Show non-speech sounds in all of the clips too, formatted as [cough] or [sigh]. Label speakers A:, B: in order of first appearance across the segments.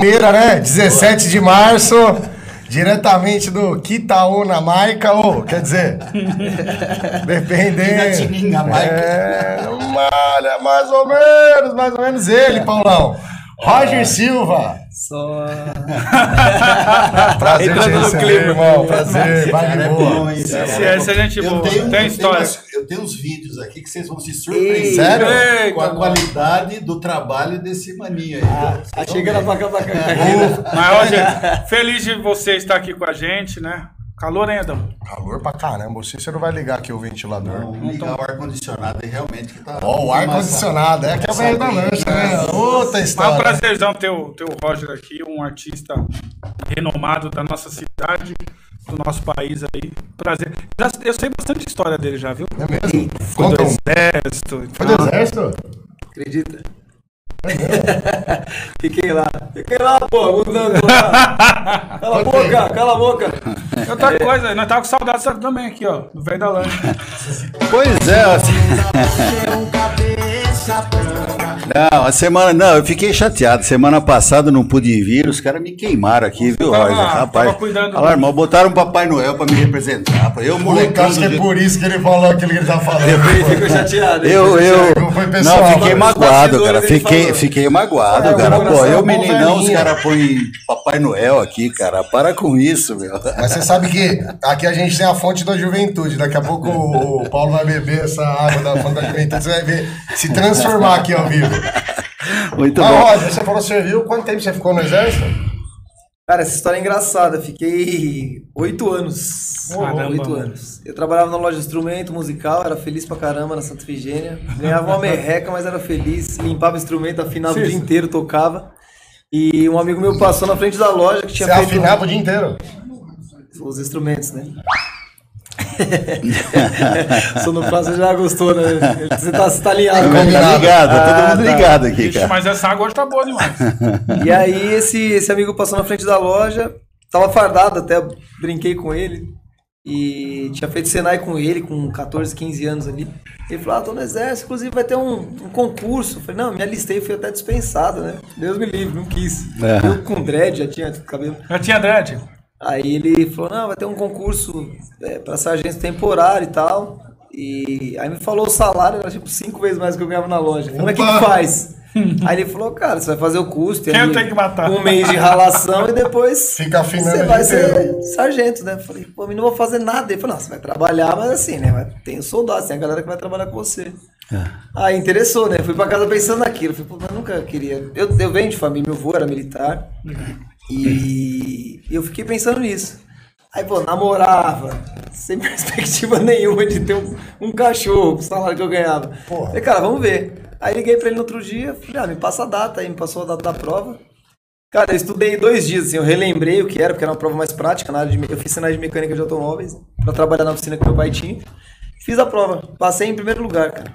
A: Primeira, né? 17 de março, diretamente do Quitaúna, Maica, ou, quer dizer, [laughs] dependendo. É, malha, mais ou menos, mais ou menos ele, Paulão. Roger Silva.
B: Só. [laughs]
A: Prazer
B: Entrando
A: receber,
B: clima.
A: irmão. Prazer, vai de
C: é
A: boa.
D: Esse,
C: Cara,
D: esse é gente
C: Eu
D: boa.
C: tenho,
D: Tem
C: eu tenho
D: história.
C: umas- eu tenho uns vídeos aqui que vocês vão se surpreender
A: Sério?
C: com a
B: Eita,
C: qualidade do trabalho desse maninho aí.
B: Chegando pra cá, pra cá.
D: Mas, ó, gente, feliz de você estar aqui com a gente, né? Calor ainda.
A: Calor pra caramba. Você, você não vai ligar aqui o ventilador.
C: Vamos ligar o ar-condicionado aí realmente que tá.
A: Ó, o ar-condicionado. É que é o velho da lancha, né? Outra
D: Mas é um
A: história.
D: prazerzão ter o, ter o Roger aqui, um artista renomado da nossa cidade, do nosso país aí. Prazer. Já- eu sei bastante história dele já, viu?
A: É mesmo?
D: Foi do
A: Conta um.
D: exército. e
A: Foi do exército?
B: Acredita? [laughs] Fiquei lá. Fiquei lá, pô, mudando lá. [laughs] Cala a boca, cala a boca.
D: Outra coisa, nós tava com saudade sabe, também aqui, ó, do velho da lancha.
E: Pois é. [laughs] Não, a semana. Não, eu fiquei chateado. Semana passada eu não pude vir, os caras me queimaram aqui, viu,
D: Tava-
E: Roger? Rapaz.
D: tava
E: irmão, botaram um Papai Noel pra me representar. Eu, molecão.
A: acho que é por isso que ele falou aquilo que ele tá falando.
B: Ficou chateado. hein?
E: Eu, eu.
A: Não
E: fiquei magoado,
B: os
E: cara. Fiquei, fiquei magoado,
A: É,
E: cara.
A: o
E: Pô, eu
A: é
E: meninão, os
A: velhinho.
E: caras põem Papai Noel aqui, cara. Para com isso, meu.
A: Mas você sabe que aqui a gente tem a fonte da juventude. Daqui a pouco o, o Paulo vai beber essa água da fonte da juventude. Você vai ver se transformar aqui ao vivo.
E: Muito
A: Mas,
E: bom.
A: Roger, você falou serviu. Quanto tempo você ficou no exército?
B: Cara, essa história é engraçada. Fiquei oito anos. Oito anos. Eu trabalhava na loja de instrumento musical, era feliz pra caramba na Santa Efigênia. Ganhava uma merreca, mas era feliz. Limpava instrumento, afinava o dia inteiro, tocava. E um amigo meu passou na frente da loja que tinha
A: Você
B: feito
A: afinava o dia inteiro.
B: os instrumentos, né? [laughs] Sonoplasta já gostou, né? Você tá, você tá alinhado
E: Tá ligado, tá todo
B: Ah,
E: mundo
B: tá.
E: ligado aqui,
D: Ixi,
E: cara.
D: mas essa água hoje tá boa demais.
B: E aí esse, esse amigo passou na frente da loja, tava fardado até, brinquei com ele. E tinha feito Senai com ele, com 14, 15 anos ali. Ele falou, ah, tô no exército, inclusive vai ter um, um concurso. Eu falei, não, me alistei, fui até dispensado, né? Deus me livre, não quis.
E: É.
B: Eu com dread, já tinha cabelo.
D: Já tinha dread?
B: Aí ele falou, não, vai ter um concurso é, para sargento temporário e tal. E aí me falou o salário, era tipo cinco vezes mais do que eu ganhava na loja. Eu falei, Como é que faz? [laughs] aí ele falou, cara, você vai fazer o curso, tem
D: Quem
B: ali
D: tem que matar?
B: um mês de ralação e depois
A: Fica
B: você vai ser sargento, né? Eu falei, pô, mas não vou fazer nada. Ele falou, não, você vai trabalhar, mas assim, né? Vai- Tem os soldados, tem a galera que vai trabalhar com você. Aí interessou, né? Fui pra casa pensando naquilo. Falei, pô, mas eu nunca queria. Eu, eu venho de família, meu avô era militar. E eu fiquei pensando nisso. Aí, pô, namorava, sem [laughs] perspectiva nenhuma de ter um, um cachorro, com o salário que eu ganhava.
A: Porra.
B: Falei, cara, vamos ver. Aí liguei pra ele no outro dia, falei, ah, me passa a data, aí me passou a data da prova. Cara, eu estudei dois dias, assim, eu relembrei o que era, porque era uma prova mais prática, na área de, eu fiz sinais de mecânica de automóveis, pra trabalhar na oficina que meu pai tinha. Fiz a prova, passei em primeiro lugar, cara.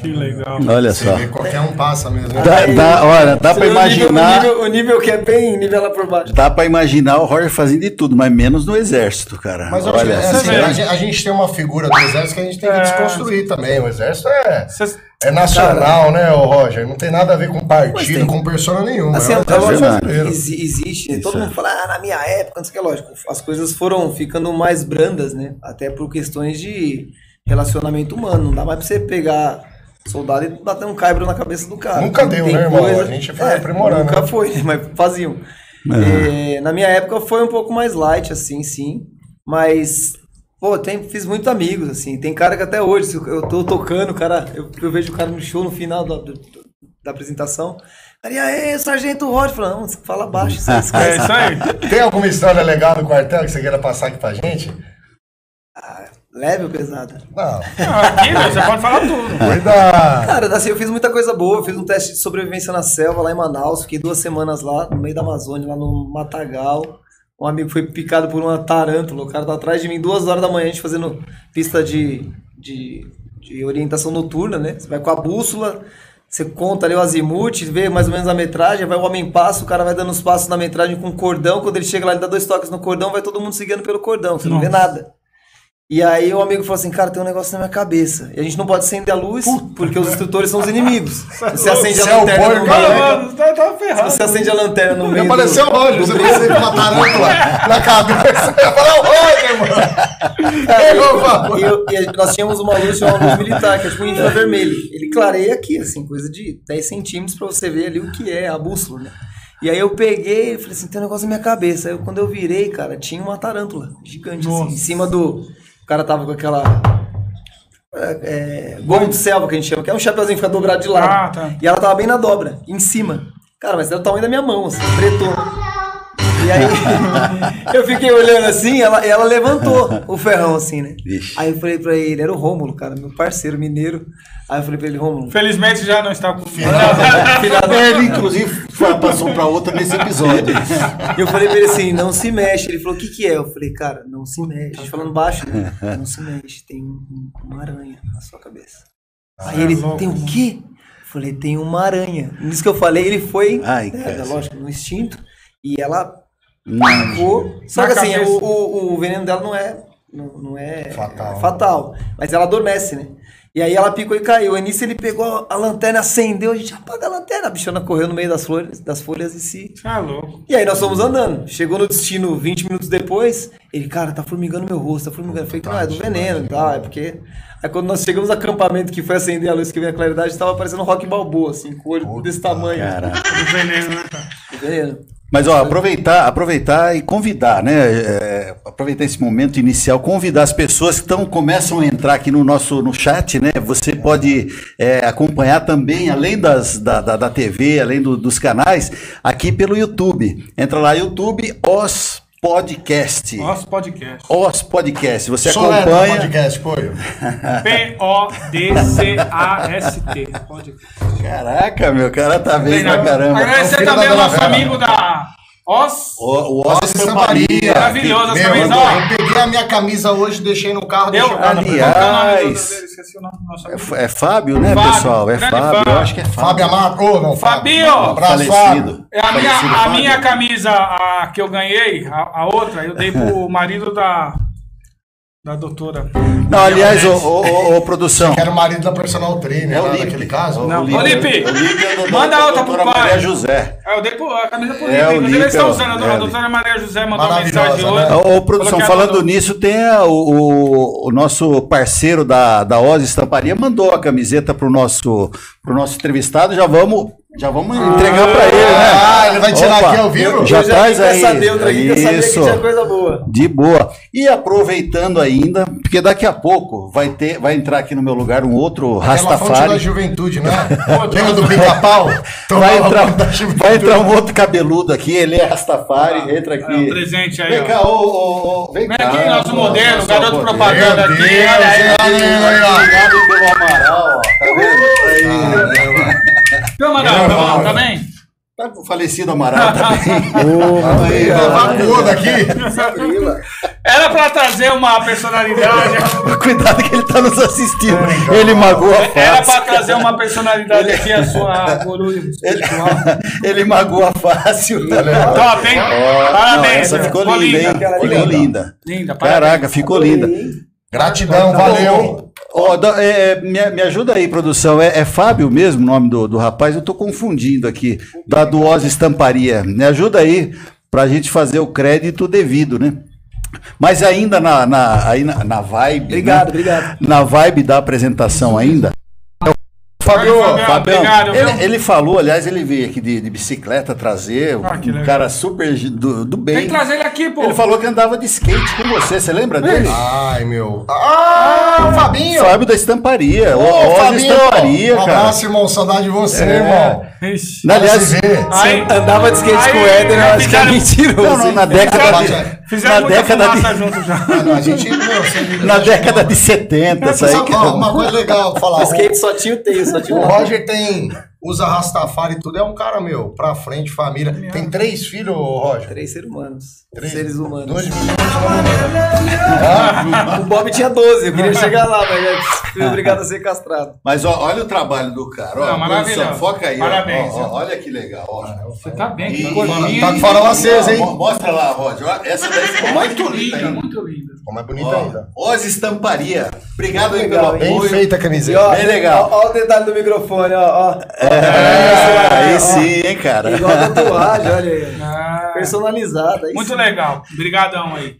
D: Que legal.
E: Olha
A: Você
E: só.
A: vê, qualquer um passa mesmo. né?
E: Dá, dá, olha, dá
B: nível-
E: imaginar.
B: O nível, o nível que é bem nivelar por baixo.
E: Dá pra imaginar o Roger fazendo de tudo, mas menos no exército, cara.
A: Mas eu acho que,
E: Olha,
A: é assim, a, gente, a gente tem uma figura do exército que a gente tem que
D: É.
A: desconstruir também. O exército é,
D: Cês-
A: é nacional, né, ô Roger? Não tem nada a ver com partido, com persona nenhuma.
B: Assim,
A: é um
B: exi- existe, né?
E: Isso
B: todo
E: é.
B: mundo fala, ah, na minha época, não sei o que, é lógico. As coisas foram ficando mais brandas, né? Até por questões de relacionamento humano. Não dá mais pra você pegar soldado e bater um caibro na cabeça do cara.
A: Nunca deu,
B: Tem
A: né, irmão? A gente foi aprimorando,
B: Nunca
A: né?
B: foi, né? [laughs] mas faziam. É, na minha época foi um pouco mais light, assim, sim. Mas, pô, tem, fiz muitos amigos, assim. Tem cara que até hoje, se eu tô tocando, cara, eu, eu vejo o cara no show no final da, do- da apresentação. Cara, e aí, Sargento Roger? Fala, não, fala baixo, isso [laughs] aí,
D: É isso aí. [laughs]
A: Tem alguma história legal do quartel que você queira passar aqui pra gente?
B: Leve ou pesada?
A: Não.
D: Aqui, você pode falar tudo.
A: Cuidado.
B: Cara, assim, eu fiz muita coisa boa. Eu fiz um teste de sobrevivência na selva lá em Manaus. Fiquei duas semanas lá, no meio da Amazônia, lá no Matagal. Um amigo foi picado por uma tarântula. O cara tá atrás de mim duas horas da manhã, a gente fazendo pista de, de, de orientação noturna, né? Você vai com a bússola, você conta ali o azimuth, vê mais ou menos a metragem, vai o homem passa, o cara vai dando os passos na metragem com cordão. Quando ele chega lá, ele dá dois toques no cordão, vai todo mundo seguindo pelo cordão. Você não vê nada. E aí o amigo falou assim, cara, tem um negócio na minha cabeça. E a gente não pode acender a luz, porque os instrutores são os inimigos. [laughs] Você acende a
A: Você é o
B: lanterna no meio.
D: tá, tá ferrado.
B: Você acende a lanterna no meio.
A: Apareceu o Roger, você apareceu com uma tarântula na cabeça. Eu falei, é o Roger, mano. [laughs]
B: E- eu- e a- nós tínhamos uma luz, uma luz militar, que é tipo um infravermelho. Ele clareia aqui, assim, coisa de 10 centímetros pra você ver ali o que é a bússola, né? E aí eu peguei e falei assim, tem um negócio na minha cabeça. Aí eu- quando eu virei, cara, tinha uma tarântula gigante, assim, em cima do... O cara tava com aquela... É, é, de selva que a gente chama, que é um chapeuzinho que fica dobrado de lado.
D: Ah, tá.
B: E ela tava bem na dobra, em cima. Cara, mas era o tamanho da minha mão, assim, pretou. E aí, [laughs] eu fiquei olhando assim, ela, ela levantou o ferrão, assim, né?
E: Vixe.
B: Aí eu falei pra ele, era o Rômulo, cara, meu parceiro mineiro. Aí eu falei pra ele, Rômulo,
D: Felizmente já não está com.
B: filha da-
E: Ele, inclusive, foi- passou pra outra nesse episódio.
B: E eu falei pra ele assim, não se mexe. Ele falou, o que que é? Eu falei, cara, não se mexe. Falando baixo, né? [laughs] Não se mexe, tem um- uma aranha na sua cabeça. Aí ele, tem o quê? Eu falei, tem uma aranha. Nisso que eu falei, ele foi,
E: Ai,
B: né,
E: cara.
B: lógico, no instinto. E ela Só que assim, o, o, o veneno dela não é, não, não é
A: Fatal.
B: fatal, mas ela adormece, né? E aí ela picou e caiu. Aí nisso ele pegou a lanterna, acendeu, a gente apaga a lanterna. A bichona correu no meio das flores, das folhas e se
D: Tá louco.
B: e aí nós fomos andando. Chegou no destino 20 minutos depois. Ele, cara, tá formigando meu rosto, tá formigando. Eu falei, não, é do veneno e tal, é porque. Aí quando nós chegamos no acampamento que foi acender a luz que veio a claridade, tava parecendo um rock balboa, assim, com o olho desse tamanho.
E: Caraca.
D: Do veneno, né, cara?
B: Do veneno.
E: Mas ó, aproveitar, aproveitar e convidar, né? é, aproveitar esse momento inicial, convidar as pessoas que estão começam a entrar aqui no nosso no chat, né? Você pode é, acompanhar também, além das, da, da, da TV, além do- dos canais, aqui pelo YouTube. Entra lá, YouTube, Os Podcast.
D: Nosso podcast.
E: Os Podcast. Você
A: o
E: acompanha.
A: podcast, Poio.
D: P-O-D-C-A-S-T. Podcast.
E: Caraca, meu cara tá bem pra caramba.
D: Agradecer também ao nosso amigo da Os.
E: O, o Os
A: Nossa, estamparia.
D: Maravilhoso, as
A: Meu,
D: camisas,
A: eu,
D: ó.
A: eu peguei a minha camisa hoje, deixei no carro,
D: Deu?
E: Aliás.
D: É
E: É, Fábio, né,
D: Fábio,
E: pessoal? É Fábio.
D: Fábio.
E: Eu acho que é Fábio.
A: Fábio Amato. Ô, não,
D: Fabinho!
A: Abraço, Fábio.
E: Falecido.
D: É a minha, a minha camisa a, que eu ganhei, a, a outra, eu dei pro [laughs] marido da, da doutora.
E: Não, aliás, ô, ô, ô, ô, produção.
A: Que era o marido da personal trainer,
E: É o
A: lá
E: Lipe.
A: naquele caso.
D: Não.
E: O Lipe,
D: Ô, Lipe,
E: o Lipe é do-
D: manda
E: da
D: outra pro pai.
E: Maria José.
D: É, eu dei pro, a camisa pro
E: É,
D: Lipe.
E: o
D: Inclusive,
E: Lipe
D: eles estão
E: é
D: usando. A,
E: é,
D: a doutora Maria José mandou uma mensagem
A: né?
D: hoje.
E: Ô, ô, produção, falando nisso, tem a- o, o- o nosso parceiro da, da Oz Estamparia mandou a camiseta pro nosso, pro nosso entrevistado. Já vamos, já vamos entregar pra ele, né?
A: Ah, ele vai tirar
E: Opa,
A: aqui ao vivo?
E: Já
B: Eu
E: traz aí.
B: essa neutra aqui, que eu sabia que
E: Isso.
B: tinha coisa boa.
E: De boa. E aproveitando ainda, porque daqui a pouco vai ter, vai entrar aqui no meu lugar um outro
A: Aquela fonte da
E: Rastafari.
A: juventude, né? [laughs] Lembra do pica-pau? [laughs]
E: Vai entrar, vai entrar um outro cabeludo aqui, ele é Rastafari, entra aqui.
D: É um presente aí,
E: Vem cá, ô, ô, ô, vem
D: Vem
E: cá.
D: aqui, nosso modelo,
E: nosso
D: garoto
E: modelo.
D: propaganda aqui.
A: Deus,
D: Olha aí.
A: olha aí,
E: Obrigado pelo Amaral, ó, tá vendo? Aí.
D: Então, Amaral, tá, tá bem?
E: Tá o falecido Amaral, tá bem? [laughs]
A: Aí, Evacuou daqui.
D: Era pra trazer uma personalidade. [laughs]
E: Cuidado que ele tá nos assistindo. Ele magoa a
D: Era
E: face.
D: pra trazer uma personalidade aqui, a sua guru
E: Ele,
D: espiritual.
E: ele magoa fácil.
D: Top, hein?
E: Não,
D: Parabéns.
E: essa ficou linda, hein? Ficou
A: linda.
E: linda.
D: Linda, parabéns.
E: Caraca, ficou linda.
A: Gratidão, valeu.
E: Dá- é, me, me ajuda aí, produção. É, é Fábio mesmo o nome do, do rapaz? Eu tô confundindo aqui. Da Oz Estamparia. Me ajuda aí pra gente fazer o crédito devido, né? Mas ainda na, na, aí na, na vibe.
B: Obrigado,
E: né?
B: obrigado.
E: Na vibe da apresentação ainda.
A: Fabio,
D: Fabião,
E: Fabião,
D: obrigado,
E: ele, ele falou, aliás, ele veio aqui de, de bicicleta trazer,
D: Ah, que
E: um
D: legal.
E: cara super do, do bem.
D: Tem que trazer ele aqui, pô.
E: Ele falou que andava de skate com você, você lembra dele?
A: Ai, meu. Ah, o Fabinho.
E: Fábio da Estamparia.
A: Ô,
E: Oz
A: Fabinho.
E: Estamparia,
A: um
E: cara.
A: abraço, irmão. Saudade de você,
E: É.
A: irmão.
D: Ixi.
E: Aliás.
D: Aí-
B: Andava de skate
D: Aí,
B: com o Éder, eu acho que é mentiroso.
E: Não, não, na década
D: Fizeram,
E: de,
D: fizeram
E: na
D: muita
E: década de,
D: junto já.
A: Ah, não, a gente, meu,
E: na década de 70, isso aí
A: Sabe,
E: que
A: uma coisa legal falar.
B: O skate só tinha o teio, só tinha
A: O
B: o
A: Roger tem usa Rastafari e tudo, é um cara, meu, pra frente, família. Tem três filhos, Roger?
B: Três seres humanos.
A: Três.
B: Seres humanos.
A: Dois
B: O Bob tinha 12, eu queria chegar lá, mas eu fui obrigado a ser castrado.
E: Mas ó, olha o trabalho do cara. Ó,
D: Não, maravilhoso.
E: produção, foca aí.
D: Parabéns,
E: Ó, ó, olha que legal. Ó.
D: Você tá bem,
E: E-
D: que corpinho.
A: Tá com farol aceso, hein?
E: mo- Mostra lá, Roger. Essa daí ficou mais
D: Muito
E: bonita
D: linda,
E: ainda.
D: muito linda.
A: Ficou mais bonita
E: Ó,
A: ainda.
E: Oz Estamparia. Obrigado aí
B: Legal,
E: pelo
A: Bem
E: apoio.
A: feita a
B: E
A: camiseta.
B: ó,
E: Bem legal.
B: Ó, ó o detalhe do microfone, ó. ó.
E: É, aí
B: ó.
E: sim, hein, cara.
B: Igual a tatuagem, olha aí.
D: Ah,
B: Personalizada. aí
D: muito
B: sim.
D: legal. Obrigadão aí.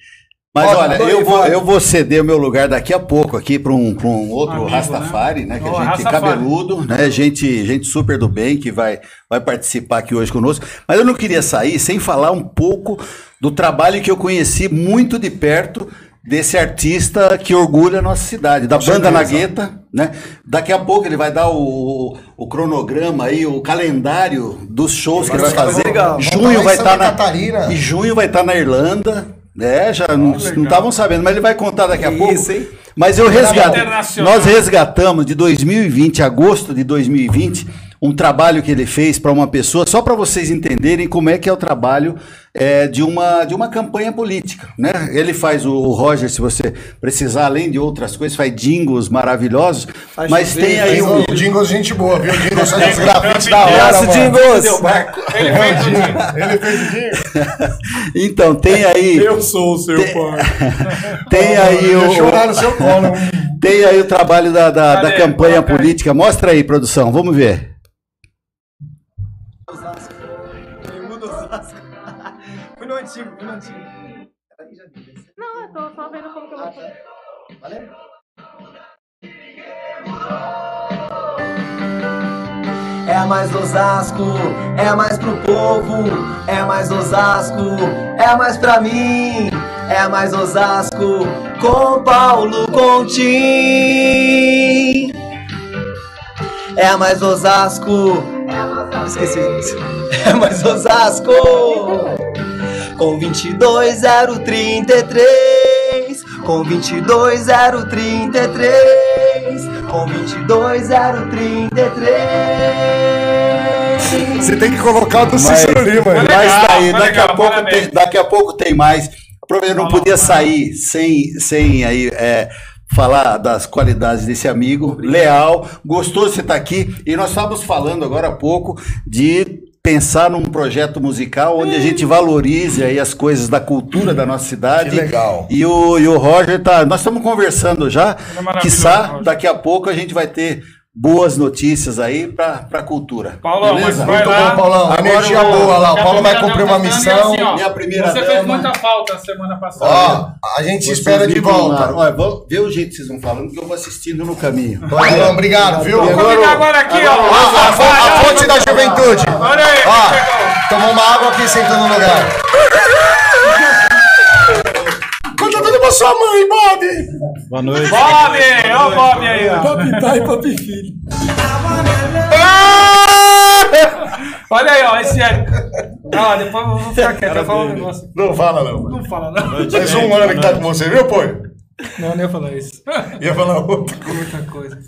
E: Mas olha,
B: adorei,
E: eu vou, eu vou ceder o meu lugar daqui a pouco aqui para um, pra um outro
D: Amigo,
E: Rastafari, né?
D: né?
E: Que
D: Ó,
E: a gente
D: Rastafari.
E: cabeludo, né? Gente, gente super do bem que vai, vai participar aqui hoje conosco. Mas eu não queria sair sem falar um pouco do trabalho que eu conheci muito de perto desse artista que orgulha a nossa cidade, da Banda
A: certeza.
E: Nagueta, né? Daqui a pouco ele vai dar o, o cronograma aí, o calendário dos shows que ele vai fazer.
B: legal.
E: Junho vai estar
A: Santa
E: na
A: Catarina.
E: e junho vai estar na Irlanda. É, já não
D: legal.
E: não estavam sabendo, mas ele vai contar daqui a pouco.
B: isso, hein?
E: Mas eu resgato,
D: Internacional.
E: nós resgatamos de 2020, agosto de 2020, um trabalho que ele fez para uma pessoa, só para vocês entenderem como é que é o trabalho é, de, uma, de uma campanha política. Né? Ele faz o, o Roger, se você precisar, além de outras coisas, faz jingles maravilhosos,
B: Faz
E: mas tem aí um.
A: o Jingle gente boa, viu? O Jingle [laughs] só
D: Jingle,
A: os grafites
D: Jingle,
A: da hora,
B: Abraço,
A: mano.
B: Jingles!
D: Ele fez o dia.
A: Ele fez o Jingle. [laughs]
E: Então, tem aí.
B: sou o seu pai. [laughs]
E: Tem aí
A: Eu
E: o.
A: chorar no seu colo.
E: Tem aí o trabalho da, da, da campanha política. Mostra aí, produção, vamos ver.
B: Antigo, fui no antigo.
F: Não, eu tô só vendo como que eu vou fazer.
B: Valeu? É mais Osasco, é mais pro povo, é mais Osasco, é mais pra mim, é mais Osasco, com Paulo Contim. É mais Osasco, esqueci. É mais Osasco, [laughs] com 22033, com 22033, com 22033.
A: Você tem que colocar o do Cícero Lima.
D: Mas-
E: tá aí,
D: Legal,
E: daqui a
D: legal,
E: pouco
D: parabéns.
E: tem, daqui a pouco tem mais. Aproveitando, não
D: Vamos
E: podia
D: lá.
E: sair sem, sem aí é, falar das qualidades desse amigo, leal, gostoso de você estar aqui. E nós estávamos falando agora há pouco de pensar num projeto musical onde a gente valorize aí as coisas da cultura da nossa cidade.
A: Que legal.
E: E o, e o Roger tá. Nós estamos conversando já.
D: é
E: Quiçá,
D: Roger.
E: daqui a pouco a gente vai ter boas notícias aí para a cultura.
D: Paulão, mas
E: Beleza?
D: vai
A: Muito
D: lá.
A: bom, Paulão.
D: Agora
A: Energia boa lá. O
D: a
A: Paulo vai cumprir uma
D: tá
A: missão.
D: assim, ó,
E: Minha primeira
D: Você fez
E: dama.
D: muita falta semana passada.
A: Ó, a gente
E: Vocês
A: espera de volta.
E: Olha, vou ver o jeito que vocês vão falando, que eu vou assistindo no caminho.
A: Paulão, obrigado, viu?
D: Vamos combinar agora aqui, ó.
A: Ó, a, fo- a fonte da juventude.
D: Olha aí,
A: Ó, tomou uma água aqui sentando no lugar. Pra sua mãe, Bob.
G: Boa noite.
D: Bob! Ó o Bob aí, ó.
B: pai, papi filho.
D: Olha aí, ó, esse é. Ó, depois eu vou ficar quieto, eu falo um negócio.
A: Não fala, não.
D: Não fala, não.
A: Faz um ano que tá com você, viu, pô?
D: Não, nem ia falar isso. [laughs]
A: Ia falar outra.
D: Muita coisa.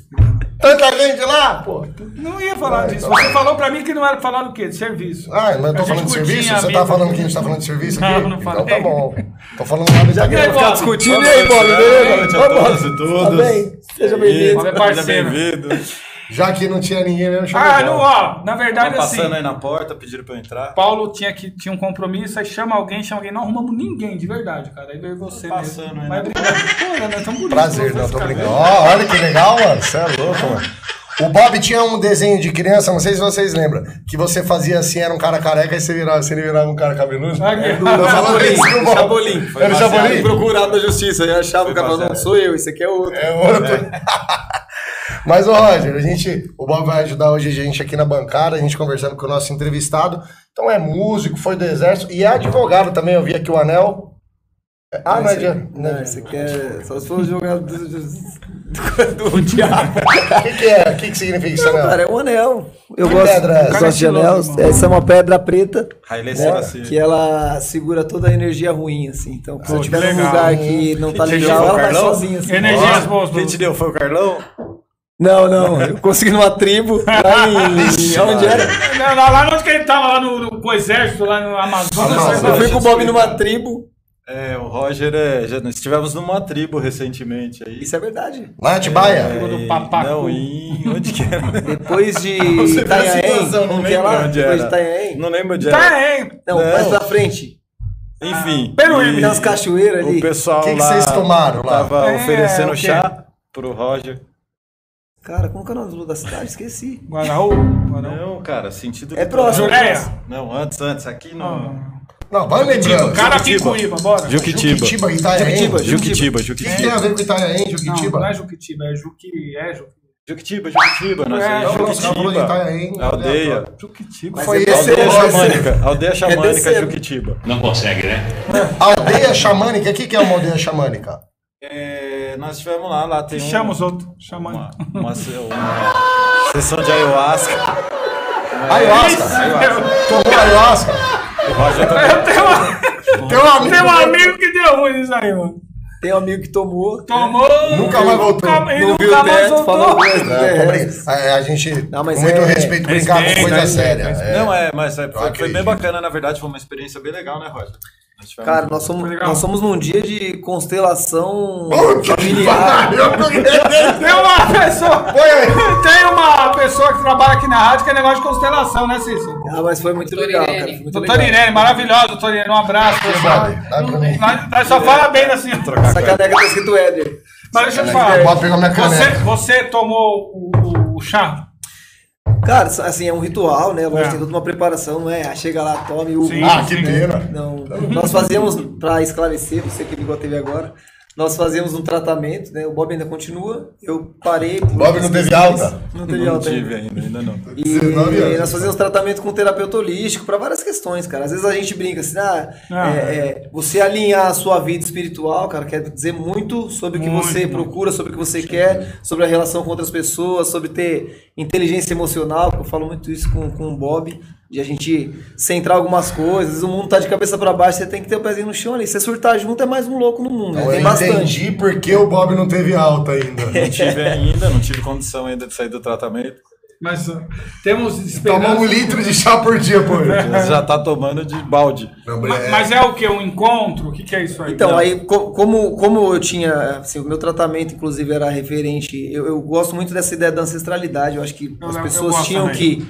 A: Tanta gente lá, pô.
D: Não ia falar disso. Você falou pra mim que não era falar do quê? De serviço.
A: Ah, mas eu tô falando de serviço? Você tá falando que a gente tá falando de serviço aqui?
D: Não, não
A: Então
D: falei.
A: tá bom. Tô falando nada de
D: E aí, Bob?
B: Discutindo aí, Bob,
G: Boa noite a todos e todas.
B: Tá bem? Seja bem-vindo.
D: É
G: Seja bem-vindo.
A: Já que não tinha ninguém mesmo, chama
D: Ah, não, ó, na
G: Tá
D: verdade assim.
G: passando aí na porta, pediram pra eu entrar.
D: Paulo tinha, que, tinha um compromisso, aí chama alguém, chama alguém. Não arrumamos ninguém, de verdade, cara. Aí veio você
G: passando
D: mesmo.
G: aí,
D: Mas
G: né?
D: obrigado. Pô, nós estamos bonitos.
A: Prazer, não, tô brincando. Ó, olha que legal, mano. Você é louco, mano. O Bob tinha um desenho de criança, não sei se vocês lembram, que você fazia assim, era um cara careca e você virava, você virava um cara cabeludo.
D: Aqui.
A: Tô falando isso com o Bob.
B: Chapolin.
A: Era o Chapolin?
B: Procurado da justiça. Eu achava
G: Foi
B: o cara falando, não sou eu, esse aqui é outro.
A: É outro. [laughs] Mas, ô Roger, a gente, o Bob vai ajudar hoje a gente aqui na bancada, a gente conversando com o nosso entrevistado. Então é músico, foi do exército e é advogado também. Eu vi aqui o anel. Ah, não é de...
B: Não, esse aqui é. Só se for jogado do, do, do, do diabo.
A: O [laughs] que, que é? O que, que significa isso,
B: Não,
A: anel?
B: cara, é um anel. Eu
A: Que
B: gosto,
A: pedra é essa?
B: eu gosto de
D: Cara,
B: anel. Essa é uma pedra preta.
G: Haile
B: né,
G: Selassie.
B: que ela segura toda a energia ruim, assim. Então, se eu
D: que
B: estiver num lugar que não tá legal, ela vai sozinha. Assim.
D: Energias boas,
G: Quem te deu foi o Carlão?
B: Não, não, [laughs] eu consegui numa tribo lá em. [laughs] Onde era?
D: Não, lá, lá onde que ele tava, lá no, no, com o exército, lá no Amazonas.
A: Amazonas.
B: Eu fui com o Bob numa tribo.
G: É, o Roger é. Já, nós estivemos numa tribo recentemente aí.
B: Isso é verdade.
A: Lá em Atibaia?
G: É,
D: do Papacu.
G: Não, em. Onde que era? [laughs]
B: Depois de Itanhaém,
G: não
B: é
G: lembro onde
B: Depois de
G: era.
B: Itanhaém.
G: Não lembro onde era.
D: Tá, hein?
B: Não,
G: Não.
B: mais pra frente.
G: Enfim.
D: Peruíbe.
B: Tem umas cachoeiras
G: O
B: ali.
G: pessoal
A: O que que
G: lá
A: vocês tomaram lá?
G: Tava
D: É,
G: oferecendo
D: o
G: chá pro Roger.
B: Cara, como que é o nome da cidade? Esqueci.
D: Guaraú. Guaraú.
G: Não, cara, sentido.
B: É próximo.
D: Jureia.
G: Não, antes, antes. Aqui no.
A: Não, vai lembrando.
D: Carapicuíba, bora.
G: Juquitiba.
A: Juquitiba, Itanhaém.
B: Juquitiba,
A: O
G: Juquitiba, Juquitiba.
A: que tem a ver com Itanhaém,
D: Não,
A: Juquitiba?
D: não é Juquitiba, é Juqui... É Juqui...
G: Juquitiba, Juquitiba. Nós
D: É,
G: é,
A: Não, não,
G: Juquitiba.
A: Itanhaém.
G: Aldeia.
D: Juquitiba.
B: Mas
A: Foi
B: é
A: esse
G: Aldeia
A: o
B: descendo.
G: xamânica. Aldeia xamânica. Juquitiba.
H: Não consegue, né?
A: Aldeia xamânica. O que, que é uma aldeia xamânica?
G: É, nós estivemos lá, lá tem um,
D: Chama os outros. Chama.
G: uma, uma, uma sessão de ayahuasca. [laughs]
A: Ayahuasca. Tomou ayahuasca?
G: O Roger também. [laughs]
D: Tem, uma...
A: Tem um amigo.
D: Tem um amigo que deu ruim nisso aí, mano.
B: Tem um amigo que tomou.
D: Tomou.
A: Nunca mais voltou.
D: Nunca,
B: Não viu
D: nunca mais
B: falou
D: voltou.
B: coisa.
A: Não,
B: É,
A: como brin- a, gente,
B: Não, mas
A: com muito
B: é-
A: respeito, brincar com coisa
D: respeito,
A: séria. É.
G: Não, é, mas é, foi, foi bem bacana, na verdade, foi uma experiência bem legal, né, Roger?
B: Cara, nós somos, nós somos num dia de constelação [laughs] familiar. [laughs]
D: Tem uma pessoa. Tem uma pessoa que trabalha aqui na rádio que é negócio de constelação, né, Cícero?
B: Ah, mas foi muito legal, cara. Foi muito
D: Doutora
B: legal.
D: Irene, maravilhosa, doutora Irene, um abraço. pessoal. Nós, só fala bem da senhora.
B: Essa caneca tá escrito Éder.
D: Mas deixa eu te falar. Você, você tomou o- o chá?
B: Cara, assim, é um ritual, né? Lógico,
D: É.
B: tem toda uma preparação, não é? Ah, Chega lá, tome o.
D: Sim.
A: Ah, que pena.
B: Não, nós fazíamos, pra esclarecer, você que ligou a TV agora, nós fazíamos um tratamento, né? O Bob ainda continua, eu parei.
A: Bob não teve alta?
B: Não teve
G: Não
B: alta
G: tive
B: ainda.
G: ainda, não.
B: E
A: 19 anos.
B: nós fazíamos tratamento com terapeuta holístico para várias questões, cara. Às vezes a gente brinca assim, ah,
D: Ah.
B: é, é, você alinhar a sua vida espiritual, cara, quer dizer muito sobre o que
D: Muito,
B: você
D: muito.
B: procura, sobre o que você quer, sobre a relação com outras pessoas, sobre ter inteligência emocional, que eu falo muito isso com, com o Bob, de a gente centrar algumas coisas. O mundo tá de cabeça para baixo, você tem que ter o pezinho no chão ali. Se você surtar junto, é mais um louco no mundo. né? Tem
A: eu
B: bastante.
A: entendi por que o Bob não teve alta ainda.
G: Não tive ainda, não tive condição ainda de sair do tratamento.
D: Mas uh, temos
A: Toma
D: esperança.
A: um litro de chá por dia, pô.
G: Mas já tá tomando de balde.
A: Não,
D: Mas,
A: é-
D: mas é o que? Um encontro? O que, que é isso aí?
B: Então, aí, co- como, como eu tinha, assim, o meu tratamento, inclusive, era referente, eu, eu gosto muito dessa ideia da ancestralidade, eu acho que
D: Eu
B: as pessoas tinham
D: também.
B: que,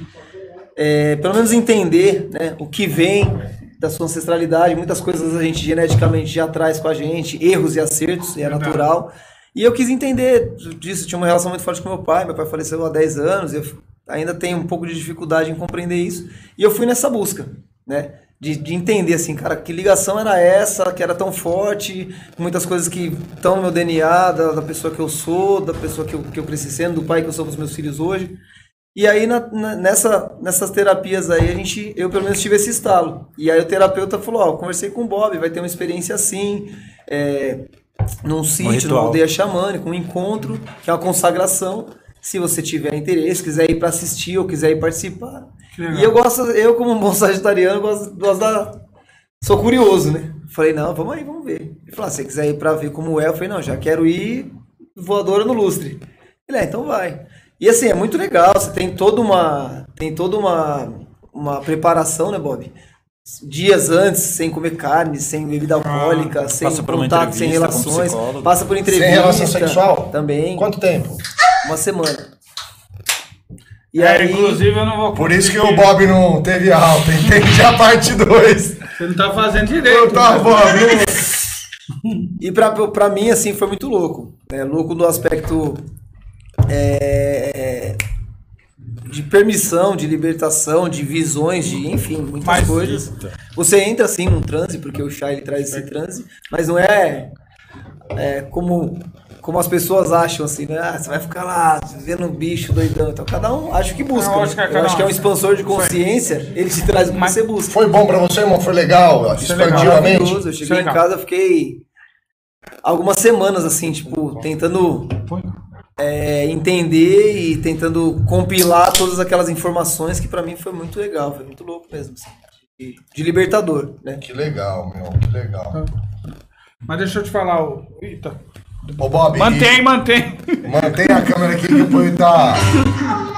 B: é, pelo menos entender, né, o que vem da sua ancestralidade, muitas coisas a gente geneticamente já traz com a gente, erros e acertos, e é
D: Verdade.
B: natural, e eu quis entender disso, tinha uma relação muito forte com meu pai, meu pai faleceu há 10 anos, eu ainda tenho um pouco de dificuldade em compreender isso, e eu fui nessa busca, né, de, de entender assim, cara, que ligação era essa, que era tão forte, muitas coisas que estão no meu DNA, da, da pessoa que eu sou, da pessoa que eu, que eu cresci sendo, do pai que eu sou com os meus filhos hoje. E aí, na- na- nessa, nessas terapias aí, a gente, eu pelo menos tive esse estalo. E aí o terapeuta falou, ó, eu conversei com o Bob, vai ter uma experiência assim, é, num sítio, numa
G: ritual.
B: aldeia xamânica, um encontro, que é uma consagração. Se você tiver interesse, quiser ir para assistir ou quiser ir participar. E eu gosto, eu como um bom sagitariano, gosto, gosto da... Sou curioso, né? Falei, não, vamos aí, vamos ver. Ele falou, ah, se você quiser ir pra ver como é, eu falei, não, já quero ir voadora no lustre. Ele, é, então vai. E assim, é muito legal, você tem toda uma. Tem toda uma, uma preparação, né, Bob? Dias antes, sem comer carne, sem bebida alcoólica, sem
G: Passa por uma
B: contato, sem relações. Passa por entrevista.
A: Sem relação sexual?
B: Também.
A: Quanto tempo?
B: Uma semana. E
D: É,
B: aí,
D: inclusive eu não vou.
A: Por isso que o. Bob não teve alta. Entendi a parte 2.
D: Você não tá fazendo direito.
A: Tá,
D: né?
A: Bob. não-
B: E pra, pra mim, assim, foi muito louco. Né? Louco do aspecto é, de permissão, de libertação, de visões, de enfim, muitas
D: Mas-
B: coisas. Você entra assim num transe, porque o chá ele traz esse transe, mas não é, é como, como as pessoas acham assim, né? Ah, você vai ficar lá vendo um bicho doidão. Então, cada um acha que busca.
D: Eu
B: né?
D: acho que é
B: Eu acho
D: um.
B: que é um expansor de consciência, ele te traz o que
D: Mas-
B: você busca.
A: Foi bom pra você, irmão? Foi legal?
D: é
A: Expandiu
D: legal.
A: a mente?
B: Eu
D: Isso é
B: cheguei em
D: legal.
B: casa, eu fiquei algumas semanas assim, tipo, tentando
D: Foi.
B: É, entender e tentando compilar todas aquelas informações que pra mim foi muito legal, foi muito louco mesmo. assim, de, de libertador, né?
A: Que legal, meu. Que legal.
D: Mas deixa eu te falar, o. Eita.
A: Ô, Bob,
D: Mantém, mantém.
A: e- mantém a câmera aqui que o Poi tá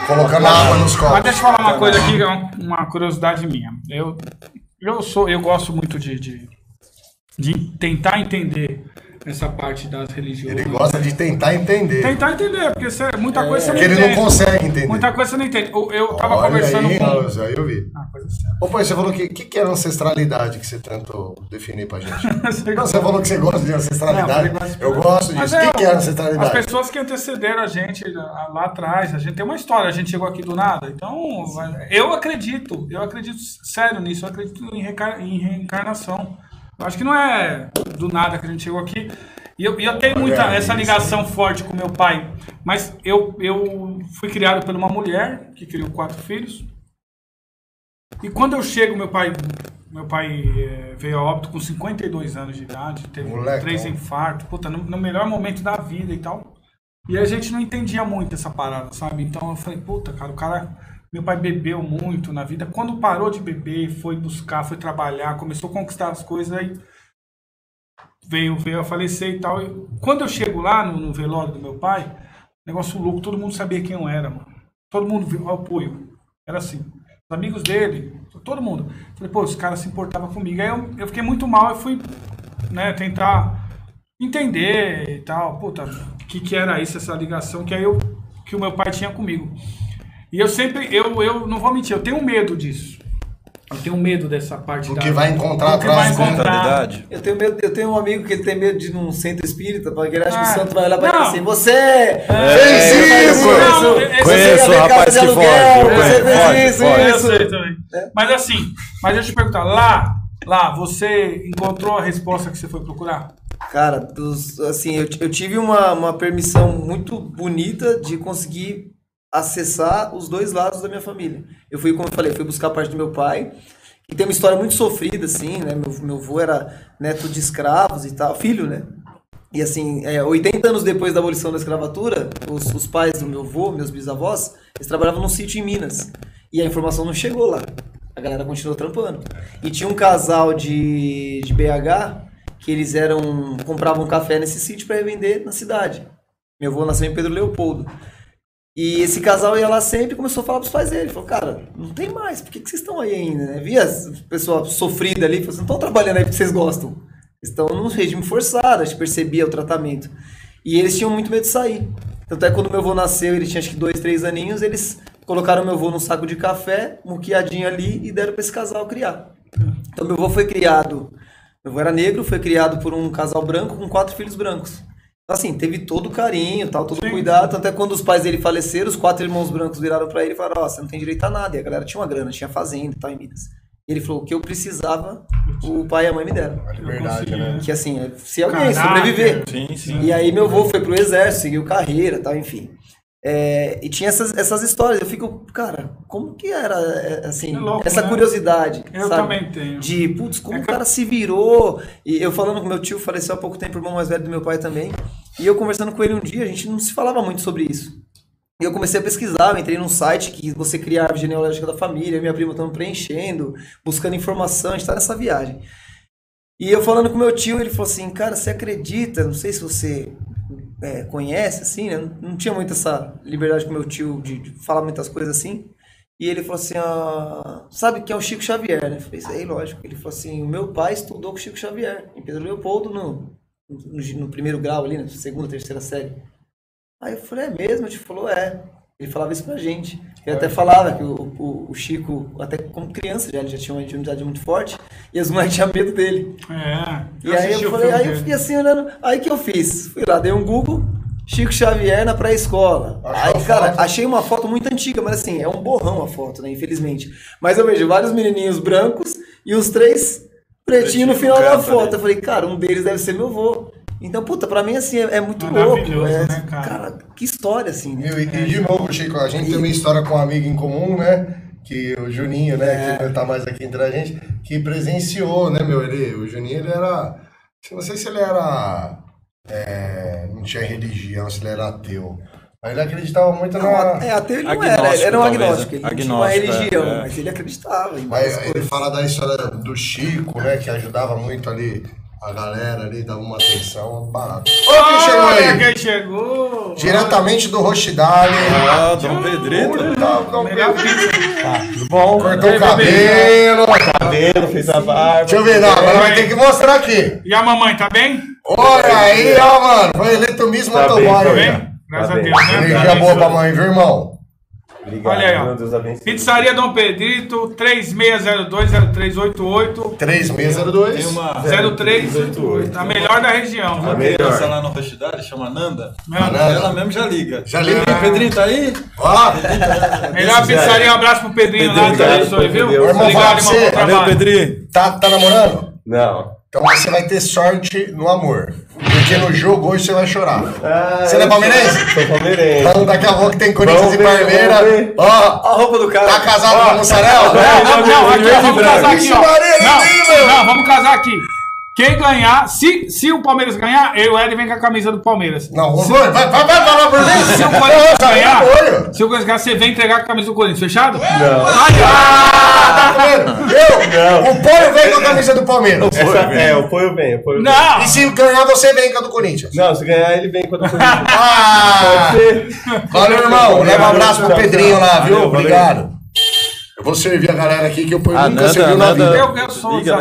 A: colocando água nos
D: Mas
A: copos.
D: deixa eu falar uma coisa aqui, que é uma- uma curiosidade minha. Eu, eu sou, eu gosto muito de, de, de tentar entender essa parte das religiões.
A: Ele gosta de tentar entender.
D: Tentar entender, porque você- muita coisa você não
A: Porque ele
D: entende.
A: não consegue entender.
D: Muita coisa você não entende. Eu, eu tava
A: Olha
D: conversando
A: aí,
D: com.
A: Raul, aí eu vi.
D: Ah, coisa séria.
A: Ô, Poi, você falou que. O que, que é ancestralidade que você tentou definir pra gente? [laughs] Não, você falou que você gosta de ancestralidade.
D: Não, eu gosto-
A: eu gosto disso. O que, que é
D: As
A: ancestralidade?
D: pessoas que antecederam a gente lá lá atrás, a gente tem uma história, a gente chegou aqui do nada. Então, eu acredito, eu acredito sério nisso, eu acredito em, reca- em reencarnação. Acho que não é do nada que a gente chegou aqui. E eu, eu tenho muita essa ligação forte com meu pai. Mas eu, eu fui criado por uma mulher que criou quatro filhos. E quando eu chego, meu pai, meu pai eh, veio a óbito com 52 anos de idade, teve
A: Molecão.
D: três infartos, puta, no, no melhor momento da vida e tal. E a gente não entendia muito essa parada, sabe? Então eu falei, puta, cara, o cara. Meu pai bebeu muito na vida. Quando parou de beber, foi buscar, foi trabalhar, começou a conquistar as coisas, aí veio, veio a falecer e tal. E quando eu chego lá no, no velório do meu pai, negócio louco, todo mundo sabia quem eu era, mano. Todo mundo viu apoio. Era assim. Os amigos dele, todo mundo. Falei, pô, os caras se importavam comigo. Aí eu, eu fiquei muito mal e fui né, tentar entender e tal. Puta, o que, que era isso, essa ligação que aí eu, que o meu pai tinha comigo. E eu sempre, eu, eu não vou mentir, eu tenho medo disso. Eu tenho medo dessa parte
A: O
D: da-
A: que vai encontrar
D: do que vai
A: atrás, né?
D: encontrar.
G: Mentalidade.
B: Eu tenho, medo, eu tenho um amigo que ele tem medo de ir num centro espírita, porque ele acha que
D: Ah,
B: o santo vai olhar pra ele assim, você
A: Fez isso!
D: Não, esse-
G: Conheço
B: Você
G: o rapaz que
B: de
G: foge.
B: aluguel,
G: eu
B: você
G: conheço.
B: fez isso,
G: Foge, foge.
D: Eu
B: isso.
D: sei também. Mas assim, mas deixa eu te perguntar, lá, lá, você encontrou a resposta que você foi procurar?
B: Cara, dos, assim, eu, eu tive uma, uma permissão muito bonita de conseguir acessar os dois lados da minha família. Eu fui, como eu falei, fui buscar a parte do meu pai, que tem uma história muito sofrida, assim, né? Meu, meu avô era neto de escravos e tal, filho, né? E assim, é, 80 anos depois da abolição da escravatura, os, os pais do meu avô, meus bisavós, eles trabalhavam num sítio em Minas. E a informação não chegou lá. A galera continuou trampando. E tinha um casal de, de BH que eles eram compravam café nesse sítio para revender na cidade. Meu avô nasceu em Pedro Leopoldo. E esse casal ia lá sempre e começou a falar pros pais dele. Falou, cara, não tem mais, por que, que vocês estão aí ainda? Né? Via as pessoa sofrida ali, falou, vocês não estão trabalhando aí porque vocês gostam. Vocês estão num regime forçado, a gente percebia o tratamento. E eles tinham muito medo de sair. Tanto é que quando meu avô nasceu, ele tinha acho que dois, três aninhos, eles colocaram meu avô num saco de café, muqueadinho ali, e deram para esse casal criar. Então meu avô foi criado, meu avô era negro, foi criado por um casal branco com quatro filhos brancos. Assim, teve todo o carinho, tal, todo o cuidado. Tanto é que quando os pais dele faleceram, os quatro irmãos brancos viraram pra ele e falaram: Ó, você não tem direito a nada. E a galera tinha uma grana, tinha fazenda e tal em Minas. E ele falou: o que eu precisava, o pai e a mãe me deram.
A: A liberdade, né?
B: Que assim, se alguém
D: Caráter.
B: sobreviver.
G: Sim, sim.
B: E aí meu avô foi pro exército, seguiu carreira tal, enfim. É, e tinha essas, essas histórias. Eu fico, cara, como que era, é, assim,
D: É louco,
B: essa
D: né?
B: curiosidade?
D: Eu
B: sabe?
D: também tenho.
B: De, putz, como
D: É
B: o
D: que-
B: cara se virou. E eu falando com meu tio, faleceu há pouco tempo, irmão mais velho do meu pai também. E eu conversando com ele um dia, a gente não se falava muito sobre isso. E eu comecei a pesquisar, eu entrei num site que você cria a árvore genealógica da família, minha prima estamos preenchendo, buscando informação, a gente tá nessa viagem. E eu falando com meu tio, ele falou assim, cara, você acredita, não sei se você é, conhece, assim, né? Não tinha muito essa liberdade com meu tio de, de falar muitas coisas assim. E ele falou assim, ah, sabe que é o Chico Xavier, né? Falei, sei, lógico. Ele falou assim, o meu pai estudou com o Chico Xavier, em Pedro Leopoldo, no, no, no primeiro grau ali, na segunda, terceira série. Aí eu falei, é mesmo? Ele falou, é. Ele falava isso pra gente. Ele até falava que o, o, o Chico, até como criança já, ele já tinha uma intimidade muito forte, e as mulheres [laughs] tinham medo dele.
D: É.
B: E aí eu falei, aí eu fiquei assim olhando. Aí que eu fiz? Fui lá, dei um Google, Chico Xavier na pré-escola. Aí, cara,
A: foto?
B: achei uma foto muito antiga, mas assim, é um borrão a foto, né? Infelizmente. Mas eu vejo vários menininhos brancos e os três pretinhos no final da foto.
G: ali.
B: Eu falei, cara, um deles deve ser meu avô. Então, puta, pra mim, assim, é, é muito louco. É,
D: né, cara?
B: que história, assim, né?
A: Meu, e, e de novo, Chico, a gente tem uma história com um amigo em comum, né? Que o Juninho, né? Que não tá mais aqui entre a gente, que presenciou, né, meu? Ele, o Juninho, ele era. Não sei se ele era. é, não tinha religião, se ele era ateu. Mas ele acreditava muito
B: Não,
A: na.
B: é, até ele não
G: Agnóstico,
B: era, ele era um
G: talvez,
B: agnóstico,
G: né?
B: ele não tinha uma
G: Agnóstico, é,
B: religião,
G: é.
B: mas ele acreditava
A: Mas ele
B: coisas.
A: fala da história do Chico, né? Que ajudava muito ali A galera ali dava uma atenção barato. Olha quem chegou
D: Olha
A: aí.
D: quem chegou!
A: Diretamente do Rochidale.
G: Ah, Dom Pedrito.
A: Tá, Dom Pedro.
D: pizza.
H: Tudo bom?
A: Cortou o cabelo.
H: Cabelo, fez a barba.
A: Deixa eu ver, não, agora vai ter que mostrar aqui.
D: E a mamãe, tá bem?
A: Olha aí, ó, mano. Foi eleito Miss
H: Tá
A: Motoboy.
H: bem, tá
D: Tá bem? Graças
H: Tá
D: a. Deus, né?
A: Energia boa pra mãe, viu, irmão?
H: Obrigado.
D: Olha aí, ó.
H: Deus abençoe.
D: Pizzaria Dom Pedrito, 36020388
A: 3602.
G: Tem uma
D: 0388. A melhor da região.
G: uma
H: melhor.
G: lá no Rochidale, chama Nanda.
D: Nanda.
G: Ela mesmo já liga.
A: Já liga.
G: Ah, Pedrinho, tá aí?
A: Ó,
D: Melhor pizzaria, um abraço pro Pedrinho lá,
G: Pedrinho,
D: que
G: obrigado,
D: abençoe, viu?
H: Deus.
A: Irmão,
D: Obrigado, irmão,
G: Valeu. Pedrinho.
A: tá, tá namorando?
H: Não.
A: Então você vai ter sorte no amor. Porque no jogo hoje você vai chorar.
H: Ah,
A: Você não é palmeirense? [laughs]
H: Sou palmeirense.
A: Então daqui a pouco tem Corinthians
H: Vamos
A: e
H: ver,
A: Palmeiras.
H: ver.
A: Ó,
G: A roupa do cara.
A: tá casado com a mussarela?
D: Não, não, não, aqui, ó, vamos casar aqui, ó.
A: Meu.
D: Não, não, vamos casar aqui. Quem ganhar, se, se o Palmeiras ganhar, eu e o Ed vem com a camisa do Palmeiras.
A: Não, vamos vai, vai, vai falar por mim.
D: Se o Corinthians
A: Nossa,
D: ganhar,
A: o
D: se o Corinthians ganhar, você vem entregar com a camisa do Corinthians, fechado?
H: Não.
A: Ah, tá vendo? Eu, o Polo vem com a camisa do Palmeiras.
H: Essa, é, o apoio vem, o apoio vem.
D: Não!
A: E se ganhar, você vem com a do Corinthians.
H: Não, se ganhar ele vem quando for. [laughs]
A: Ah! Valeu, irmão. Leva um abraço pro
H: Tchau,
A: Pedrinho lá, viu?
G: Valeu, valeu.
A: Obrigado. Eu vou servir a galera aqui que o Polo
G: Ah,
A: nunca
G: nada,
A: serviu na
G: nada.
A: vida.
D: Eu, eu sou
G: Liga,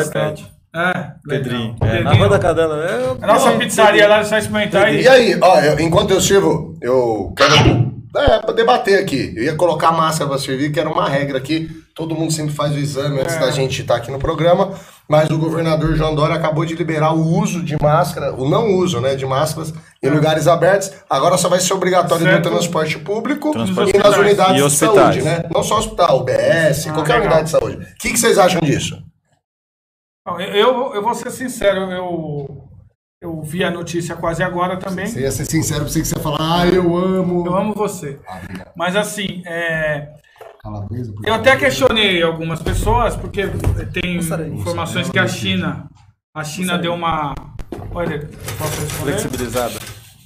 G: né.
D: É,
G: Pedrinho. É, na
D: Pedrinho.
G: Rua da Cadela. É,
D: A nossa pizzaria lá, só experimentar aí.
A: E aí, ó, eu- enquanto eu sirvo, eu quero é, pra debater aqui. Eu ia colocar máscara pra servir, que era uma regra aqui. Todo mundo sempre faz o exame antes
D: É.
A: da gente estar aqui no programa. Mas o governador João Dória acabou de liberar o uso de máscara, o não uso, né, de máscaras em lugares abertos. Agora só vai ser obrigatório no
D: É. Certo.
A: transporte público
G: Transporte
A: e nas unidades
G: E
A: de saúde, né? Não só hospital, UBS,
D: Ah,
A: qualquer
D: legal.
A: unidade de saúde. O que, que vocês acham disso?
D: Eu, eu, vou ser sincero, eu, eu vi a notícia quase agora também.
A: ia ser sincero pra você que você falar, ah, eu amo.
D: Eu amo você. Mas assim, é,
A: Calabresa,
D: eu até questionei algumas pessoas, porque tem informações que a China, a China deu uma. Olha, posso responder?
G: flexibilizada.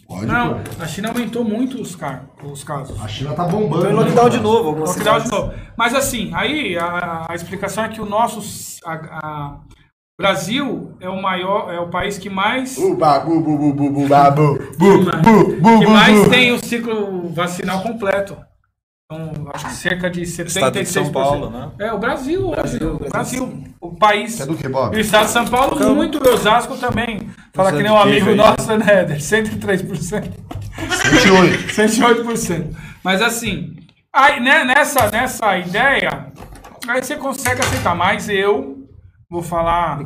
A: Pode,
D: Não,
A: pô.
D: a China aumentou muito os, car os casos.
A: A China tá bombando.
B: Foi
A: né,
B: lockdown de novo,
D: Lockdown de novo. Mas assim, aí a, a explicação é que o nosso a, a- Brasil é o maior, é o país que mais que mais tem o ciclo vacinal completo. Então, acho que cerca de 76%.
G: Estado de São Paulo, né?
D: É, o Brasil,
B: Brasil,
D: hoje, o
B: Brasil.
D: Brasil, o país.
A: É do que, Bob?
D: O estado de São Paulo, muito, e Osasco também. Fala que nem um amigo
G: aí.
D: nosso, né, Éder? 103%.
A: 28.
D: 108%. Mas assim, aí, né, nessa, nessa ideia, aí você consegue aceitar. Mas eu vou falar.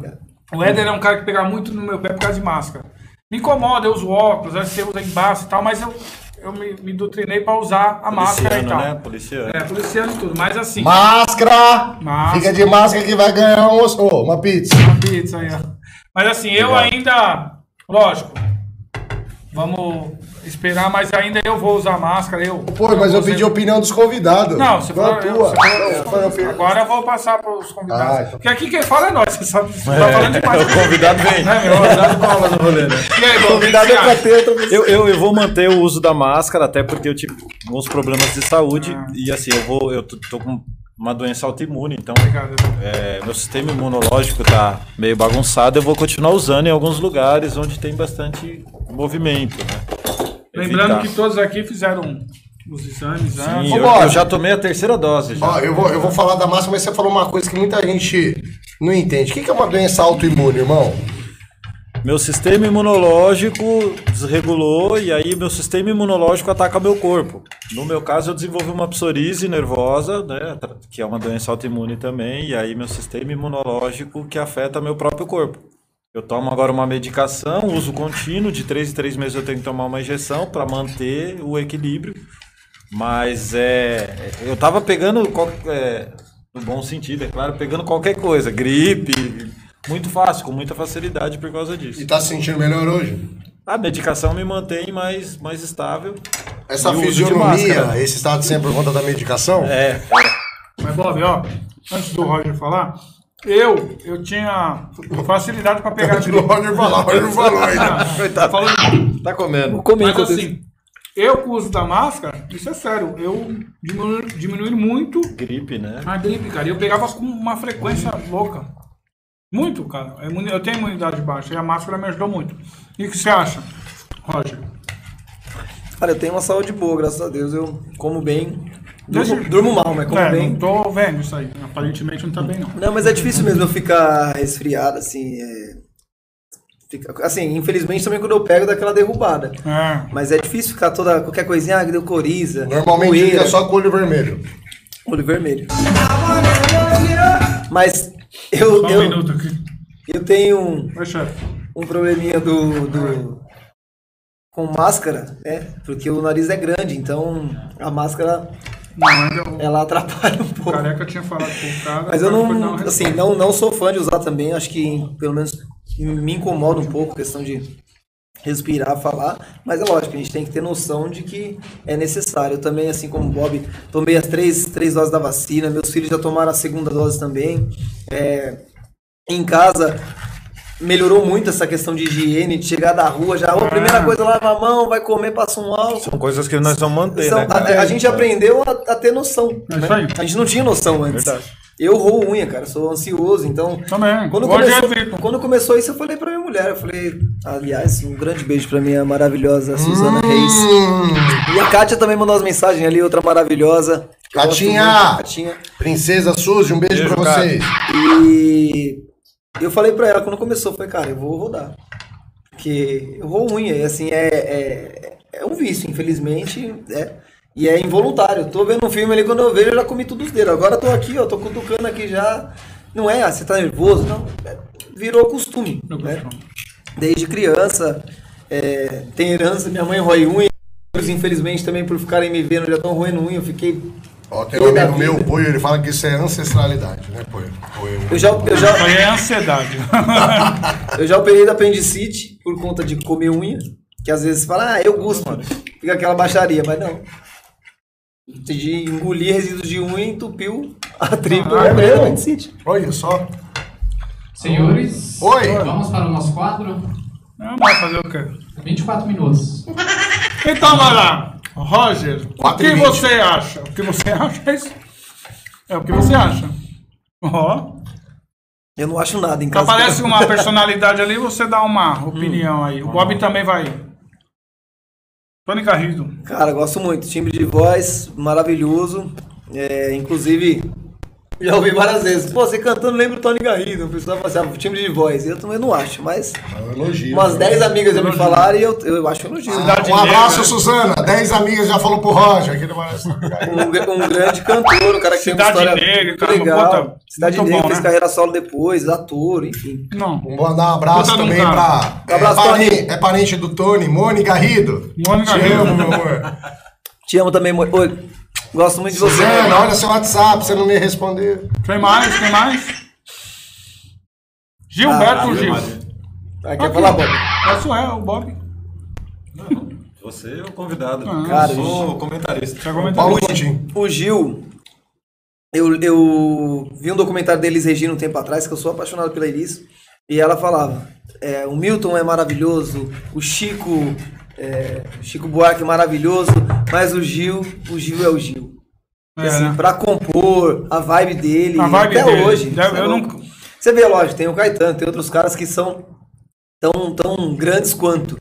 D: O Éder é um cara que pega muito no meu pé por causa de máscara. Me incomoda, eu uso óculos, aí você usa embaixo e tal, mas eu, eu me, me doutrinei para usar a máscara e
G: Policiano,
D: tal.
G: né? Policiano.
D: É, policiano e tudo. Mas assim,
A: Máscara!
D: Máscara.
A: Fica de máscara que vai ganhar um, oh, uma pizza.
D: uma pizza aí, ó. Mas assim, eu ainda. Lógico. Vamos esperar, mas ainda eu vou usar máscara. Eu,
A: Pô, mas eu pedi a opinião dos convidados.
D: Não, você
A: a
D: falou. eu-
A: tua.
D: falou-
A: eu.
D: Agora eu vou passar para os convidados.
A: Ah, então.
D: Porque aqui quem fala é nós, você sabe. Você tá falando demais.
G: O convidado vem.
D: Né, meu? [laughs]
G: O convidado cola no rolê, né?
D: Aí,
G: convidado é pra
D: você
G: ter outra vez. Eu, eu, eu vou manter o uso da máscara, até porque eu tive alguns problemas de saúde.
D: Ah.
G: E assim, eu vou. Eu tô, tô com uma doença autoimune, então
D: Obrigado.
G: é, meu sistema imunológico tá meio bagunçado. Eu vou continuar usando em alguns lugares onde tem bastante movimento, né?
D: Lembrando
G: Evitar.
D: que todos aqui fizeram os exames
G: Sim,
D: antes.
G: eu, já tomei a terceira dose já.
A: Ó, eu vou, eu vou falar da máscara, mas você falou uma coisa que muita gente não entende. O que é uma doença autoimune, irmão?
G: Meu sistema imunológico desregulou e aí meu sistema imunológico ataca meu corpo. No meu caso, eu desenvolvi uma psoríase nervosa, né, que é uma doença autoimune também, e aí meu sistema imunológico que afeta meu próprio corpo. Eu tomo agora uma medicação, uso contínuo, de 3 em 3 meses eu tenho que tomar uma injeção para manter o equilíbrio. Mas é, eu tava pegando, é, no bom sentido, é claro, pegando qualquer coisa, gripe, muito fácil, com muita facilidade por causa disso.
A: E tá se sentindo melhor hoje?
G: A medicação me mantém mais, mais estável.
A: Essa fisionomia,
G: máscara.
A: esse estado sempre por conta da medicação?
G: É,
D: Mas, Bob, ó, antes do Roger falar, eu, eu tinha facilidade para pegar
A: O Roger falou, o Roger falou ainda.
G: coitado.
D: Falando
G: Tá comendo.
D: Mas assim, eu com o uso da máscara, isso é sério, eu diminui, diminui muito
G: Gripe, né?
D: a gripe, cara. E eu pegava com uma frequência louca. Muito, cara. Imuni- Eu tenho imunidade baixa e a máscara me ajudou muito. E o que você acha, Roger?
B: Cara, eu tenho uma saúde boa, graças a Deus. Eu como bem. Durmo, durmo mal, mas como
D: é,
B: bem.
D: não tô vendo isso aí. Aparentemente não tá bem, não.
B: Não, mas é difícil mesmo eu ficar resfriado, assim. é, fica- Assim, infelizmente também quando eu pego dá aquela derrubada.
D: É.
B: Mas é difícil ficar toda. qualquer coisinha, ah, deu coriza.
A: Normalmente
B: poeira,
A: fica só com o olho vermelho.
B: olho vermelho. Mas eu,
D: Só um
B: eu,
D: minuto aqui.
B: eu tenho um, um probleminha do, do. com máscara, né? Porque o nariz é grande, então a máscara
D: Não, ainda o
B: ela atrapalha um pouco.
D: careca tinha falado com o cara.
B: Mas eu não, assim, não, não sou fã de usar também. Acho que pelo menos me incomoda um pouco a questão de respirar, falar. Mas é lógico, a gente tem que ter noção de que é necessário. Eu também, assim como o Bob, tomei as três, três doses da vacina. Meus filhos já tomaram a segunda dose também. É, em casa melhorou muito essa questão de higiene, de chegar da rua, já, a primeira coisa, lava a mão, vai comer, passa um álcool.
G: São coisas que nós vamos manter,
B: São-
G: né?
B: a, a gente aprendeu a, a ter noção.
D: É
B: né?
D: isso aí.
B: A gente não tinha noção antes.
G: Verdade.
B: Eu roo unha, cara, sou ansioso, então.
D: Também.
B: Quando começou, quando começou isso, eu falei pra minha mulher, eu falei, aliás, um grande beijo pra minha maravilhosa Suzana Reis.
A: Hum,
B: E a Kátia também mandou umas mensagens ali, outra maravilhosa.
A: Catinha!
B: Catinha.
A: Princesa Suzy, um beijo,
G: Beijo,
A: pra
G: cara.
A: vocês.
B: E eu falei pra ela quando começou, falei, cara, eu vou rodar. Porque eu roo unha, e assim, é, é, é um vício, infelizmente, é. E é involuntário. Tô vendo um filme ali, quando eu vejo, eu já comi tudo os dedos. Agora tô aqui, ó, tô cutucando aqui já. Não é, ah, você tá nervoso, não. É, virou costume, né? Desde criança, é, tem herança, minha mãe rói unha. Infelizmente também por ficarem me vendo, já estão roendo unha, eu fiquei
A: Ó, tem um amigo meu, Poio, ele fala que isso é ancestralidade, né, Poio?
B: Eu já, eu, já,
D: Isso aí é ansiedade. [laughs]
B: eu já operei da apendicite por conta de comer unha. Que às vezes fala, ah, eu gosto, mano. Fica aquela baixaria, mas não. De engolir resíduos de unha entupiu a tripa
A: Ah, é mesmo?
B: apendicite.
A: Olha só.
I: Senhores,
A: Oi.
I: vamos para o nosso quadro.
D: Não vai fazer o quê?
I: 24 minutos.
D: Então vai lá. Roger, o que você acha? O que você [laughs] acha é isso? É o que você acha. Ó.
B: Eu não acho nada em casa.
D: Aparece uma [laughs] personalidade ali, você dá uma opinião aí. O Bob também vai. Tony Garrido.
B: Cara, gosto muito. Timbre de voz maravilhoso. É, inclusive, [laughs] já ouvi várias vezes. Pô, você cantando lembra o Tony Garrido. O pessoal fala assim, ah, timbre de voz. Eu também não acho, mas
A: É um elogio.
B: umas 10 amigas já me falaram e eu, eu acho elogio.
A: Um abraço, Suzana. 10 amigas já falou pro Roger. Aqui no.
B: Um, um grande cantor, um cara que
D: Cidade
B: tem uma história
D: Negra, cara,
B: legal.
D: puta,
B: Cidade Negra
D: bom,
B: fez
D: né?
B: carreira solo depois, ator, enfim.
D: Não.
A: Vamos mandar um abraço
D: Puta
A: também pra.
B: Um abraço,
A: é, parente,
B: Tony.
A: é parente do Tony, Mone Garrido.
D: Mone
A: Te
D: Garrido.
A: amo, meu amor.
B: Te amo também, Oi, gosto muito de você.
A: Suzana, olha seu WhatsApp, você não me respondeu.
D: Tem mais? Tem mais? Gilberto
B: Ah,
D: Gil.
B: Ah, quer falar, Bob?
D: Isso é, o Bob.
G: Você é o convidado.
B: Cara,
G: eu sou comentarista.
D: Você comentou.
A: Paulo Coutinho.
B: O Gil, eu, eu vi um documentário da Elis Regina um tempo atrás, que eu sou apaixonado pela Elis, e ela falava, é, o Milton é maravilhoso, o Chico, é, o Chico Buarque é maravilhoso, mas o Gil, o Gil é o Gil.
D: É,
B: assim,
D: né?
B: pra compor, a vibe dele,
D: A vibe
B: até
D: dele.
B: hoje. É
D: eu não-
B: Você vê, lógico, tem o Caetano, tem outros caras que são tão, tão grandes quanto.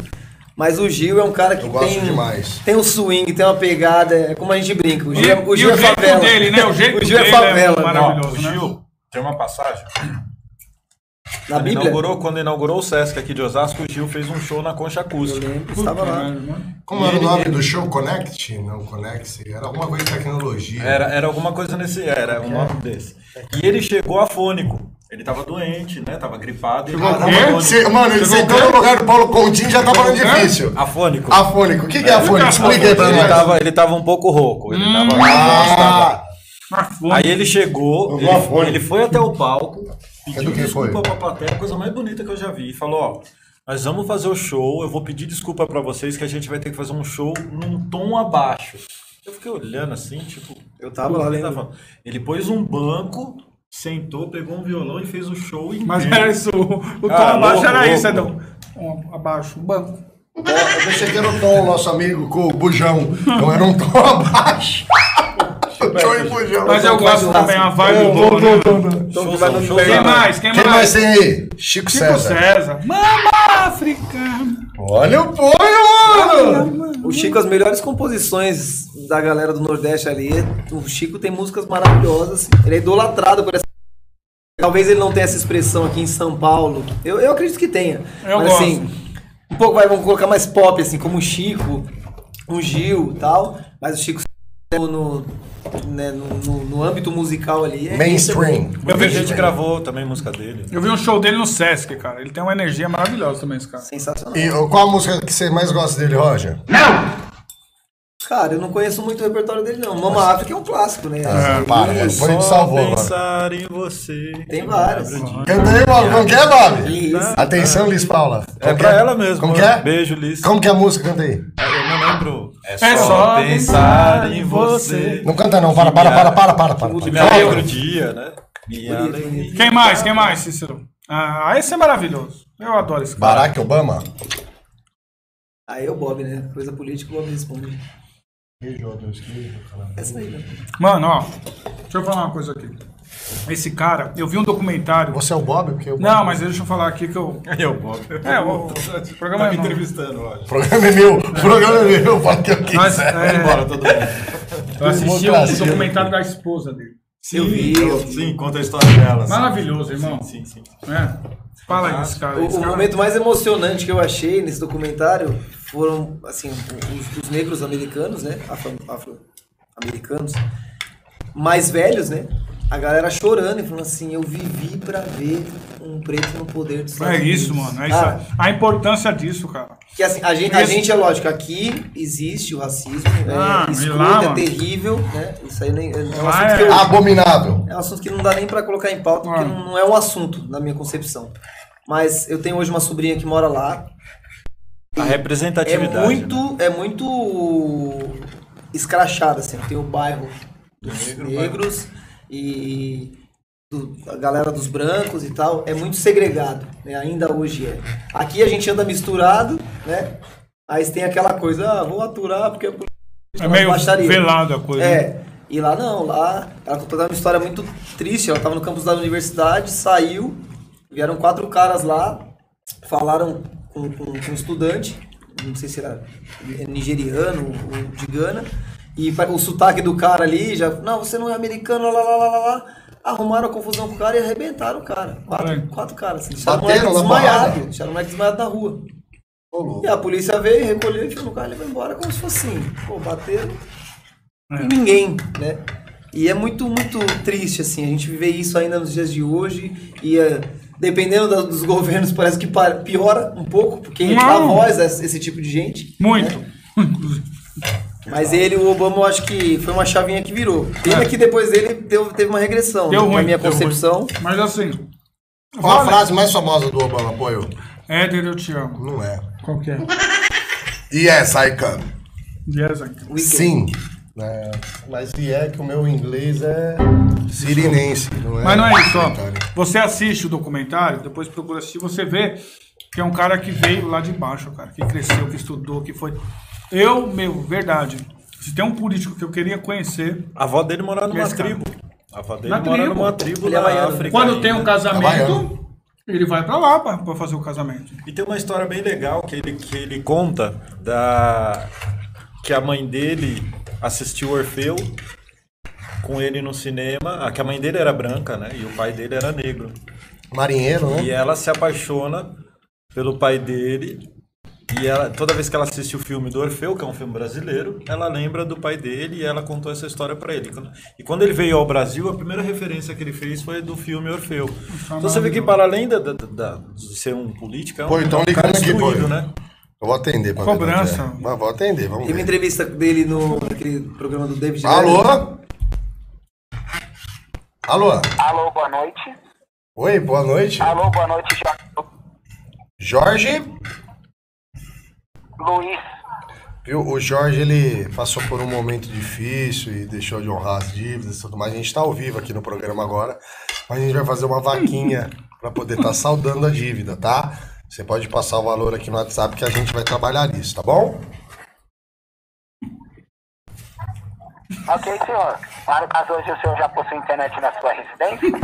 B: Mas o Gil é um cara que tem,
A: demais.
B: tem um swing, tem uma pegada, é como a gente brinca. O
D: E,
B: Gil, é- o
D: e
B: Gil
D: o
B: é
D: jeito
B: favela.
D: dele, né? O jeito
B: o Gil
D: dele
B: é favela.
D: é
B: né?
D: maravilhoso.
G: O
D: né?
G: Gil, tem uma passagem.
B: Na
G: Quando
B: Bíblia?
G: inaugurou, quando inaugurou o Sesc aqui de Osasco, o Gil fez um show na concha
B: Eu
G: acústica.
B: lembro, estava lá.
A: Como era o nome do show? Connect? Não, Connect. Era alguma coisa de tecnologia.
G: Era, era alguma coisa nesse. Era um nome desse. E ele chegou afônico. Ele tava doente, né? Tava gripado. e ele
D: Chegou
G: tava afônico.
A: Cê- mano, ele sentou no lugar do Paulo Coutinho já tá falando difícil.
G: Afônico.
A: Afônico. O que, que é afônico? Explica aí pra
G: Ele
A: nós.
G: tava, ele tava um pouco rouco. Ele tava,
A: Ah,
G: Aí ele chegou, ele,
A: afônico.
G: ele foi até o palco, pediu desculpa
A: foi?
G: pra plateia, a coisa mais bonita que eu já vi. E falou, ó, nós vamos fazer o show, eu vou pedir desculpa pra vocês que a gente vai ter que fazer um show num tom abaixo. Eu fiquei olhando assim, tipo...
B: Eu tava lá,
G: ele
B: lembro.
G: falando. Ele pôs um banco, sentou, pegou um violão e fez o show inteiro.
D: Mas era isso. O tom
G: Ah,
D: abaixo
G: louco,
D: era
G: louco.
D: isso, Edão. Um, abaixo, um banco.
A: Eu pensei que era o Tom, nosso amigo, com o bujão. Então era um tom [laughs] abaixo. Show e bujão.
D: Mas eu gosto também, a vibe né?
B: Então, que vai no
D: Quem mais? Quem,
A: Quem mais
D: mais?
A: tem aí? Chico,
D: Chico
A: César.
D: César. Mama África.
A: Olha o polho, mano!
B: O Chico, as melhores composições da galera do Nordeste ali, o Chico tem músicas maravilhosas. Ele é idolatrado por essa. Talvez ele não tenha essa expressão aqui em São Paulo. Eu, eu acredito que tenha.
D: Eu
B: Mas
D: gosto.
B: assim, um pouco vai, vamos colocar mais pop, assim, como o Chico, o Gil e tal. Mas o Chico no, né, no, no- no âmbito musical ali. é-
A: Mainstream.
G: Eu vi gente gravou também música dele.
D: Eu vi um show dele no Sesc, cara. Ele tem uma energia maravilhosa também, esse cara.
B: Sensacional.
A: E qual a música que você mais gosta dele, Roger?
B: Cara, eu não conheço muito o repertório dele, não. Mama África é um clássico, né?
A: Ah, para,
B: Ele-
A: depois a gente salvou agora.
G: pensar em você.
B: Tem várias.
A: Canta aí, Bob. Como que é, Bob?
B: Isso.
A: Atenção, Liz Paula.
G: É
A: Como
G: pra
A: que
G: ela mesmo.
A: Como que é?
G: Beijo, Liz.
A: Como que é a música? Canta aí.
G: Eu não lembro.
D: É só pensar em você.
A: Não canta não, para, para, para, para, para. para.
G: Que me alegra o dia, né? Alegria.
D: Quem mais? Quem mais, Cícero? Ah, esse é maravilhoso. Eu adoro esse cara.
A: Barack Obama.
B: Aí é o Bob, né? Coisa política, o Bob responde. Essa aí, né?
D: Mano, ó. Deixa eu falar uma coisa aqui. Esse cara, eu vi um documentário.
A: Você é o Bob? Porque o Bob-
D: Não, mas deixa eu falar aqui que eu. [laughs]
G: Eu, Bob.
D: É, o, o programa é meu.
G: entrevistando, olha.
A: O programa é meu. O programa é meu. Fala o que eu
D: Mas,
A: quiser.
D: é,
G: Bora, todo mundo.
D: eu assisti o
A: Democracia.
D: documentário da esposa dele.
B: Eu vi, eu.
G: Sim, conta a história dela. sim.
D: Maravilhoso, irmão.
G: Sim, sim.
D: É. Fala aí cara.
B: O, o
D: cara-
B: momento mais emocionante que eu achei nesse documentário foram, assim, os, os negros americanos, né? Afro- Afro-americanos, mais velhos, né? A galera chorando e falando assim: eu vivi pra ver um preto no poder dos Estados
D: É isso,
B: Unidos."
D: mano. É isso. A importância disso, cara.
B: que assim, a gente, a gente é lógico, aqui existe o racismo,
D: Ah,
B: é
D: e
B: escroto,
D: lá,
B: é
D: mano?
B: terrível, né? Isso aí nem, é um
D: Lá
B: assunto
D: é-
B: que eu,
A: Abominável.
B: é um assunto que não dá nem pra colocar em pauta, porque não, não é um assunto na minha concepção. Mas eu tenho hoje uma sobrinha que mora lá.
G: A
B: É
G: representatividade. né?
B: muito, é muito escrachado, assim. Tem o bairro dos negros e do- a galera dos brancos e tal. É muito segregado, né? Ainda hoje é. Aqui a gente anda misturado, né? Aí tem aquela coisa, ah, vou aturar porque polícia
D: É meio
B: baixaria.
D: velado a coisa. né?
B: É. E lá não, lá ela contou uma história muito triste. Ela tava no campus da universidade, saiu, vieram quatro caras lá, falaram com, com, com um estudante, não sei se era nigeriano ou de Gana, e o sotaque do cara ali já, não, você não é americano, lá, lá, lá, lá, lá. Arrumaram a confusão com o cara e arrebentaram o cara. Quatro, quatro caras, assim. Deixaram o
A: Bateram
B: moleque
A: na
B: desmaiado. Deixaram o moleque desmaiado na rua.
A: Ô.
B: E a polícia veio, recolheu e foi no carro e foi embora como se fosse assim. Pô, bateram
D: É.
B: e ninguém, né? E é muito, muito triste, assim, a gente viver isso ainda nos dias de hoje e é, dependendo da- dos [laughs] governos parece que piora um pouco, porque
D: Não.
B: dá voz a esse, tipo de gente.
D: Muito.
B: né? Mas ele, o Obama, eu acho que foi uma chavinha que virou. Pena
D: É.
B: que depois dele deu, teve uma regressão,
D: Deu
B: né,
D: ruim.
B: na minha
D: deu
B: concepção.
D: ruim. Mas assim.
A: Qual a
D: vale-
A: frase mais famosa do Obama, apoio?
D: Éder, eu te amo.
A: Não é.
D: Qual que é?
A: Yes, I can.
D: Yes, I can.
A: Sim. É, mas e é que o meu inglês é sirinense, não é?
D: Mas não é isso, ó. Você assiste o documentário, depois procura assistir, você vê que é um cara que veio lá de baixo, cara, que cresceu, que estudou, que foi. Eu, meu, verdade. Se tem um político que eu queria conhecer,
G: A avó dele morava numa
D: Esse cara.
G: tribo. A avó dele
D: Na
G: mora
D: tribo.
G: numa tribo
B: Ele é
G: na
B: baiano.
G: África.
D: quando tem um
G: ainda.
A: É
D: casamento,
A: baiano.
D: ele vai pra lá pra, pra fazer o casamento.
G: E tem uma história bem legal que ele, que ele conta da que a mãe dele assistiu Orfeu com ele no cinema. Ah, que a mãe dele era branca, né? E o pai dele era negro.
A: Marinheiro, né?
G: E ela se apaixona pelo pai dele. E ela, toda vez que ela assiste o filme do Orfeu, que é um filme brasileiro, ela lembra do pai dele e ela contou essa história pra ele. E quando ele veio ao Brasil, a primeira referência que ele fez foi do filme Orfeu. Então você vê que para além da, da- da- de ser um político, é um,
A: Pô, então
G: é um cara
A: aqui,
G: instruído,
A: pô.
G: né?
A: Eu vou atender pra
D: Cobrança.
A: ver é. Mas vou atender, vamos
B: Tem uma entrevista dele no naquele programa do David
A: Alô? Alô?
J: Alô, boa noite.
A: Oi, boa noite.
J: Alô, boa noite,
A: Jorge?
J: Luiz.
A: Viu? O Jorge, ele passou por um momento difícil e deixou de honrar as dívidas e tudo mais. A gente tá ao vivo aqui no programa agora, mas a gente vai fazer uma vaquinha para poder estar saldando a dívida, tá? Você pode passar o valor aqui no WhatsApp que a gente vai trabalhar nisso, tá bom?
J: Ok, senhor. Para o caso hoje o senhor já possui internet na sua residência?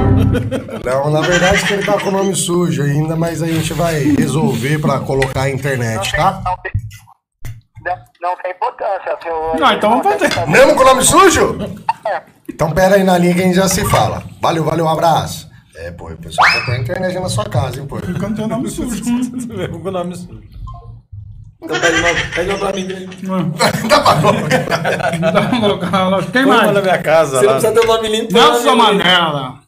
A: Não, na verdade que ele tá com o nome sujo ainda, mas a gente vai resolver pra colocar a internet, tá?
J: Não tem, não, não tem importância, senhor.
D: Não, então vamos fazer.
A: Mesmo com o nome sujo? Então pera aí na linha que a gente já se fala. Valeu, valeu, um abraço. É, pô, o pessoal quer pôr a internet na sua casa, hein, pô.
D: Ficando teu nome sujo. [laughs]
G: Mesmo com o nome sujo.
B: Então pede uma, pede uma pra mim. Você
A: Dá pra
D: Não [laughs] dá pra colocar. Quem mais?
G: na minha casa
B: não
G: lá.
B: precisa ter o nome limpo. põe o
D: Nelson. Manela.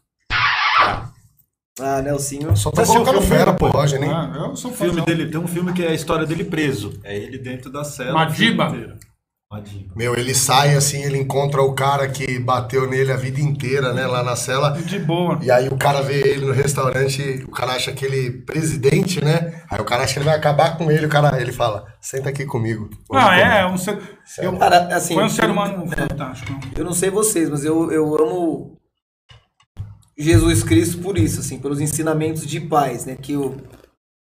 B: Ah, Nelsinho.
A: Só tá
G: Você
A: colocando fera, pô, Roger, hein?
D: Ah, eu sou
G: filme dele, tem um filme que é a história dele preso. É ele dentro da cela.
D: Madiba?
A: Meu, ele sai assim, ele encontra o cara que bateu nele a vida inteira, né, lá na cela.
D: De boa.
A: E aí o cara vê ele no restaurante, o cara acha que ele presidente, né? Aí o cara acha que ele vai acabar com ele, o cara, ele fala, senta aqui comigo.
D: Não, é,
A: comer."
D: é um ser. Eu,
B: Cara, assim,
D: foi um ser
B: eu-
D: humano fantástico.
B: Eu não sei vocês, mas eu, eu amo Jesus Cristo por isso, assim, pelos ensinamentos de paz, né? Que o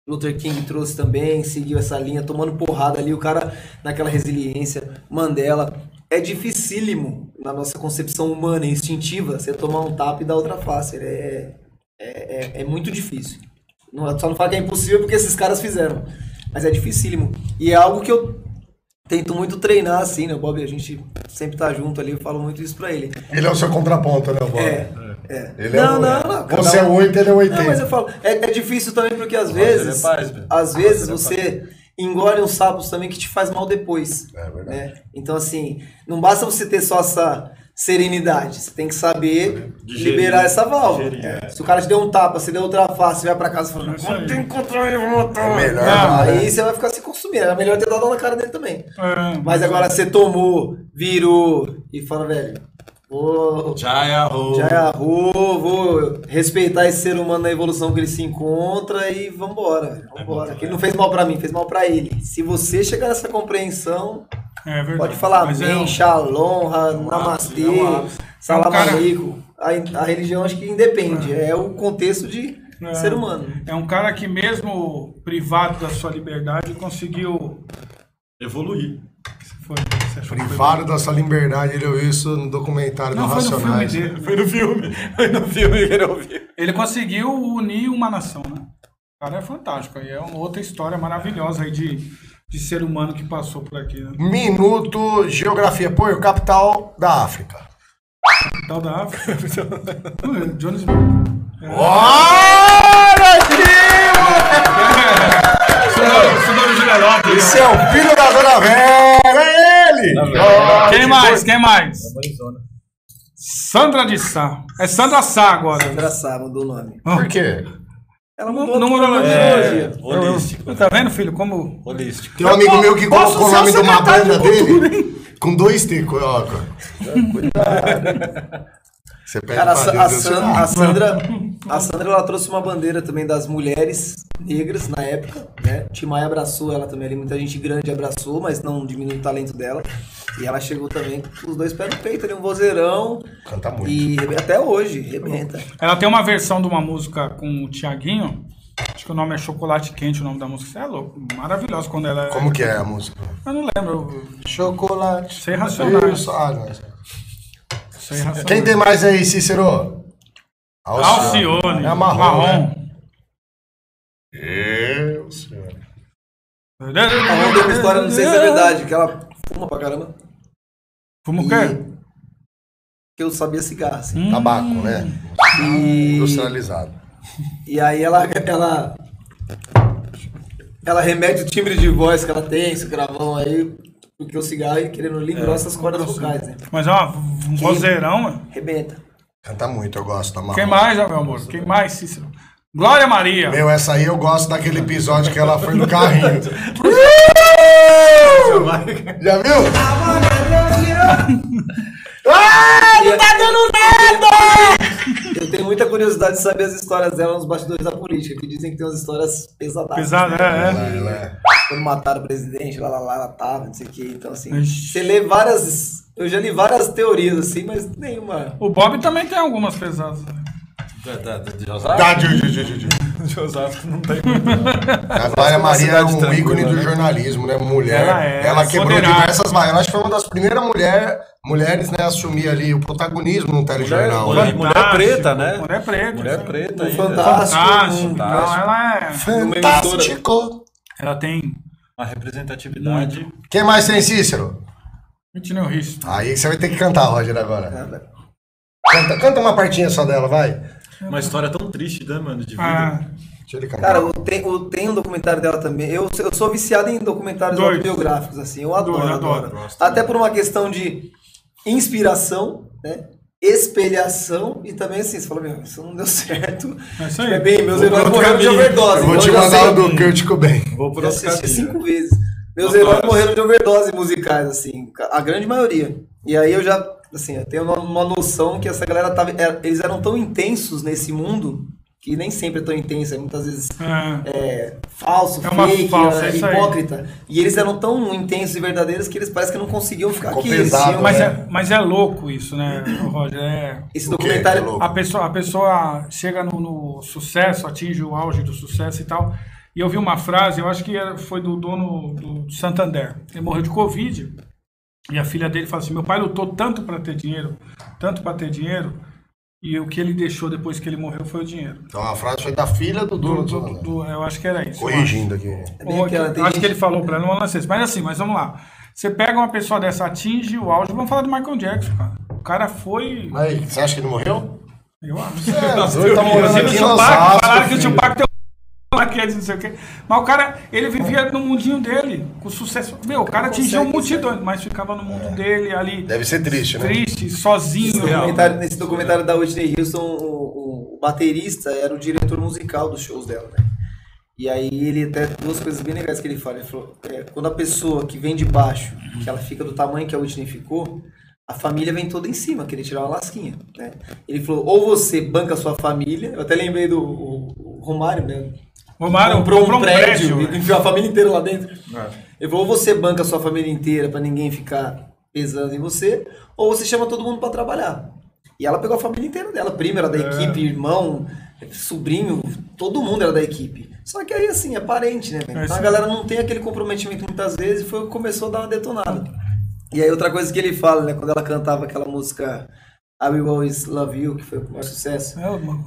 B: Luther King trouxe também, seguiu essa linha, tomando porrada ali, o cara naquela resiliência, Mandela. É dificílimo na nossa concepção humana, instintiva, você tomar um tapa e dar outra face. É, é, é, é muito difícil. Não, só não fala que é impossível porque esses caras fizeram. Mas é dificílimo. E é algo que eu tento muito treinar, assim, né, Bob? A gente sempre tá junto ali, eu falo muito isso pra ele.
A: Ele é o seu contraponto, né, Bob?
B: É, é.
A: Ele é
B: não,
A: o-
B: não, não.
A: Você é
B: um-
A: 8, ele é 80.
B: Não, mas eu falo, é, é difícil também porque às
G: Mas ele é
B: vezes,
G: paz,
B: às vezes
G: ele é
B: você engole uns sapos também que te faz mal depois.
A: É verdade.
B: né? Então assim, não basta você ter só essa serenidade, você tem que saber
G: Digerir,
B: liberar essa válvula.
G: digerir,
B: É. Se o cara te deu um tapa, você deu outra face, você vai pra casa e fala,
D: isso aí.
B: não tem controle, vou matar.
A: É melhor,
B: Não,
A: né?
B: aí você vai ficar se consumindo. É melhor ter dado na cara dele também.
D: É,
B: Mas agora você tomou, virou e fala, velho, vou
G: Já é
B: já errou, vou respeitar esse ser humano na evolução que ele se encontra e vambora, velho, vambora. Que ele não fez mal pra mim, fez mal pra ele. Se você chegar nessa compreensão,
D: é
B: pode falar
D: Mas é
B: amém,
D: um-
B: shalom, ha- namastê,
D: é um
B: salam
D: É um cara-
B: aleikum. A, a religião acho que independe, é o contexto de
D: É.
B: ser humano.
D: É um cara que mesmo privado da sua liberdade conseguiu.
G: Evoluir.
D: Foi, você achou
A: sua liberdade, ele ouviu isso no documentário
D: Não,
A: do
D: foi no filme
A: Racionais.
D: dele.
G: Foi no filme. [laughs] Foi no filme que ele ouviu.
D: Ele conseguiu unir uma nação, né? O cara é fantástico. Aí é uma outra história maravilhosa aí de, de ser humano que passou por aqui, né?
A: Minuto Geografia. Pô, e o capital da África.
D: Tal da África. [laughs] Johannesburg.
A: Olha aqui!
D: Gilerópolis.
A: Esse é o filho da Dona Vera, é ele!
D: Quem mais? Quem mais? Sandra de Sá. É Sandra Sá agora.
B: Sandra Sá mudou o nome.
A: Por quê?
B: Ela mudou
D: Numerologia.
B: É,
G: Holístico.
D: Tá vendo, filho? Como.
G: Holístico.
A: Tem um amigo meu que colocou o nome
D: o
A: de uma
D: secretário
A: banda dele com dois T, coloca. Você pede
B: Cara, a, a
A: Deus
B: San- a Sandra, a Sandra ela trouxe uma bandeira também das mulheres negras na época, né? Timaya abraçou ela também ali, muita gente grande abraçou, mas não diminui o talento dela. E ela chegou também com os dois pés no peito ali, um vozeirão.
A: Canta muito.
B: E até hoje, rebenta.
D: Ela tem uma versão de uma música com o Tiaguinho. Acho que o nome é Chocolate Quente, o nome da música. Você é louco. Maravilhosa quando ela é.
A: Como que é a música?
D: Eu não lembro.
A: Chocolate.
D: Sem racionais.
A: Isso. Ah, não.
D: Sem.
A: Quem tem mais aí, Cícero?
D: Alcione.
A: É a marrom,
D: Marrom.
A: né? Eu, senhor.
B: Ela tem uma história, não sei se é verdade, que ela fuma pra caramba.
D: Fuma o quê?
B: Que eu sabia cigarro, assim.
D: Hum.
A: Tabaco, né?
B: E,
A: Industrializado.
B: e aí ela, ela. Ela remete o timbre de voz que ela tem, esse gravão aí, porque o cigarro e querendo ali engrossa as cordas vocais, né?
D: Mas ó, um vozeirão, mano.
B: Rebenta.
A: Canta muito, eu gosto da marrom.
D: Quem mais, ó, meu amor? Quem mais, Cícero? Glória Maria.
A: Meu, essa aí eu gosto daquele episódio que ela foi no carrinho. [laughs] Já viu? [laughs]
B: Ah, não tá dando nada! Eu tenho muita curiosidade de saber as histórias dela nos bastidores da política, que dizem que tem umas histórias pesadas.
D: Pesada, é, é.
A: Ela é-
B: Quando mataram o presidente, lá, lá, lá, ela tava, não sei o que. Então, assim,
D: Ixi.
B: você lê várias. Eu já li várias teorias, assim, mas nenhuma.
D: O Bob também tem algumas pesadas. né?
G: Da, da, de Osasco?
A: Da de, de, de, de, de. [laughs]
G: Osasco não tem muito. não.
A: A Glória Maria é um ícone do
G: né?
A: jornalismo, né? Mulher.
D: Ela é,
A: Ela quebrou
D: empoderada.
A: diversas barreiras. Acho que foi uma das primeiras mulher, mulheres né, a assumir ali o protagonismo no telejornal.
G: Mulher-
A: né?
G: mulher preta, né?
D: Mulher preta.
G: Mulher preta.
B: Fantástico.
D: Fantástico. Então, ela é.
A: Fantástico!
D: Ela tem.
G: Uma representatividade.
A: Quem mais tem, Cícero?
D: Whitney Houston.
A: Aí você vai ter que cantar, Roger, agora. Canta, canta uma partinha só dela, vai.
G: Uma história tão triste, né, mano? De vida.
D: Ah,
A: Deixa ele cantar.
B: Cara, tem, tem um documentário dela também. Eu, eu sou viciado em documentários
D: Dois.
B: autobiográficos, assim. Eu adoro,
D: Dois,
B: adoro.
D: adoro.
B: Até por uma questão de inspiração, né? Espelhação e também assim, você fala, meu, isso não deu [laughs] certo.
D: É isso
B: Tipo,
D: aí.
B: é bem, meus
A: Vou
B: heróis morreram de overdose.
A: Eu vou
B: então
A: te mandar o do Kurt Cobain.
G: Vou por outro caminho.
B: cinco vezes. Meus
G: Vamos
B: heróis morreram de overdose musicais, assim, a grande maioria. E aí eu já, assim, eu tenho uma, uma noção que essa galera tava, é, eles eram tão intensos nesse mundo que nem sempre é tão intenso, é muitas vezes
D: é.
B: é, falso,
D: É
B: fake,
D: falsa,
B: é,
D: é
B: hipócrita. E eles eram tão intensos e verdadeiros que eles parece que não conseguiam ficar
A: Ficou
B: aqui.
A: Pesado,
B: tinham-
D: Mas,
A: né?
D: é, mas é louco isso, né, Roger? É,
B: Esse documentário
A: É louco.
D: a, pessoa, a pessoa chega no, no sucesso, atinge o auge do sucesso e tal. E eu vi uma frase, eu acho que foi do dono do Santander. Ele morreu de Covid. E a filha dele fala assim: meu pai lutou tanto para ter dinheiro, tanto para ter dinheiro, e o que ele deixou depois que ele morreu foi o dinheiro.
A: Então a frase foi da filha do
D: Do,
A: dono
D: do-
A: do,
D: do- eu acho que era isso. eu.
A: Corrigindo aqui.
B: É
D: Ou
B: aquela-
D: acho
B: gente-
D: que ele falou pra ela, não isso. Mas assim, mas vamos lá. Você pega uma pessoa dessa, atinge o auge, vamos falar do Michael Jackson, cara. O cara foi.
A: Mas você acha que ele morreu?
D: Eu acho.
A: É, doido, tá morando aqui em
D: Tupac,
A: Osasco,
D: falaram que o. Tupac tem um maquete, não sei o quê. Mas o cara, ele vivia no mundinho dele, com sucesso. Meu, o cara atingiu multidões, mas ficava no mundo dele ali,
A: Deve ser triste, né?
D: triste, sozinho.
B: Nesse documentário, nesse documentário da Whitney Houston, o, o- o baterista era o diretor musical dos shows dela, né? E aí ele até duas coisas bem legais que ele fala. Ele falou, é, quando a pessoa que vem de baixo, que ela fica do tamanho que a Whitney ficou, a família vem toda em cima, querer tirar uma lasquinha. Né? Ele falou, ou você banca a sua família, eu até lembrei do o- o Romário, né?
D: Romário
B: comprou um
D: comprou um
B: prédio,
D: prédio,
B: e enfiou a família inteira lá dentro.
G: É.
B: Ele falou, ou você banca a sua família inteira pra ninguém ficar pesando em você, ou você chama todo mundo pra trabalhar. E ela pegou a família inteira dela, prima era da equipe, irmão, sobrinho, todo mundo era da equipe. Só que aí, assim, é parente, né?
D: É
B: Então a galera não tem aquele comprometimento muitas vezes e foi o que começou a dar uma detonada. E aí outra coisa que ele fala, né? Quando ela cantava aquela música I Will Always Love You, que foi o maior sucesso.
D: É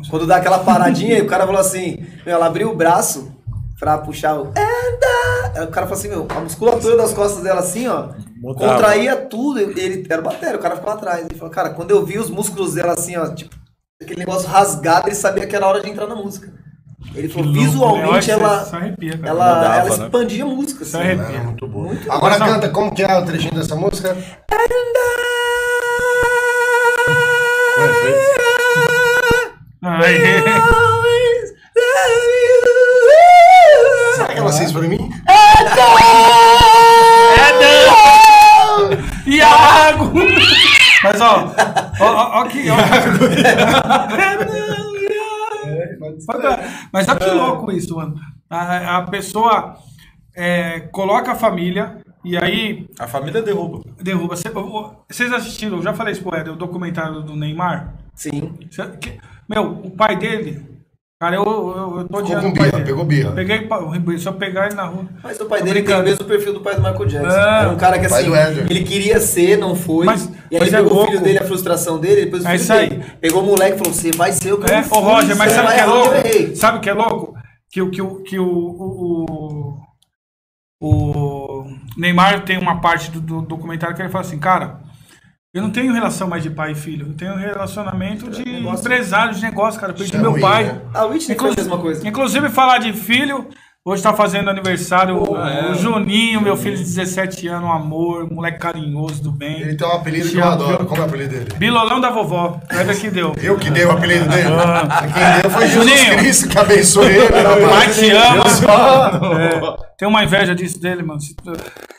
B: Quando dá aquela paradinha, [laughs] o cara falou assim, meu, ela abriu o braço pra puxar o. O cara falou assim, meu, a musculatura das costas dela assim, ó,
G: Mudava.
B: contraía tudo. Ele era batéria, o cara ficou atrás. Ele falou, cara, quando eu vi os músculos dela assim, ó, tipo, aquele negócio rasgado, ele sabia que era hora de entrar na música. Ele falou,
D: louco, né?
B: visualmente
D: Olha,
B: ela,
D: arrepia,
B: ela,
G: Mudava,
B: ela
G: né?
B: expandia a música. Assim,
D: arrepia.
A: É muito bom.
B: Muito
A: Agora
D: bom.
A: canta, como que é o trechinho dessa música?
D: Ai,
A: Será que ela fez pra mim?
D: Iago! Mas ó, ó, ó, ó que. Ó, [laughs] Mas olha que louco isso, mano. A, a pessoa é, coloca a família e aí
G: A família derruba.
D: derruba. Cê- Vocês assistiram, eu já falei isso pro Éder, o documentário do Neymar?
B: Sim.
D: Cê- que- Meu, o pai dele. Cara, eu, eu, eu tô
A: Ficou com birra,
D: dele.
A: pegou birra.
D: Peguei, eu pegar ele na rua.
B: Mas o pai
D: Tô
B: dele tem o
D: brincando.
B: mesmo perfil do pai do Michael Jackson.
D: É.
B: Era um cara que
A: Pai
B: assim, ele queria ser, não foi.
D: Mas-
B: e aí ele
D: é
B: pegou o filho dele, a frustração dele, depois o
D: É
B: filho
D: isso aí.
B: dele. Pegou o moleque e falou: Você vai ser o que eu
D: É,
B: fui,
D: ô Roger, mas sabe o que é louco?
B: eu errei."
D: Sabe o que é louco? Que, o- que, o- que o, o, o, o Neymar tem uma parte do, do documentário que ele fala assim, cara, eu não tenho relação mais de pai e filho, eu tenho um relacionamento de empresário, de negócio, cara. Eu perdi
A: é
D: meu
A: ruim,
D: pai.
A: né?
B: A Whitney foi a mesma coisa.
D: Inclusive, falar de filho, hoje tá fazendo aniversário o-
G: é.
D: o Juninho, meu filho de 17 anos, um amor, moleque carinhoso do bem.
A: Ele tem um apelido que eu
D: amo,
A: adoro. Como é o apelido dele?
D: Bilolão da vovó, é que deu.
A: Eu que dei o apelido dele.
D: Ah.
A: Quem deu foi Jesus
D: Juninho.
A: Cristo que abençoe ele. rapaz.
D: Pai te ama.
A: Eu só-
D: É, tem uma inveja disso dele, mano.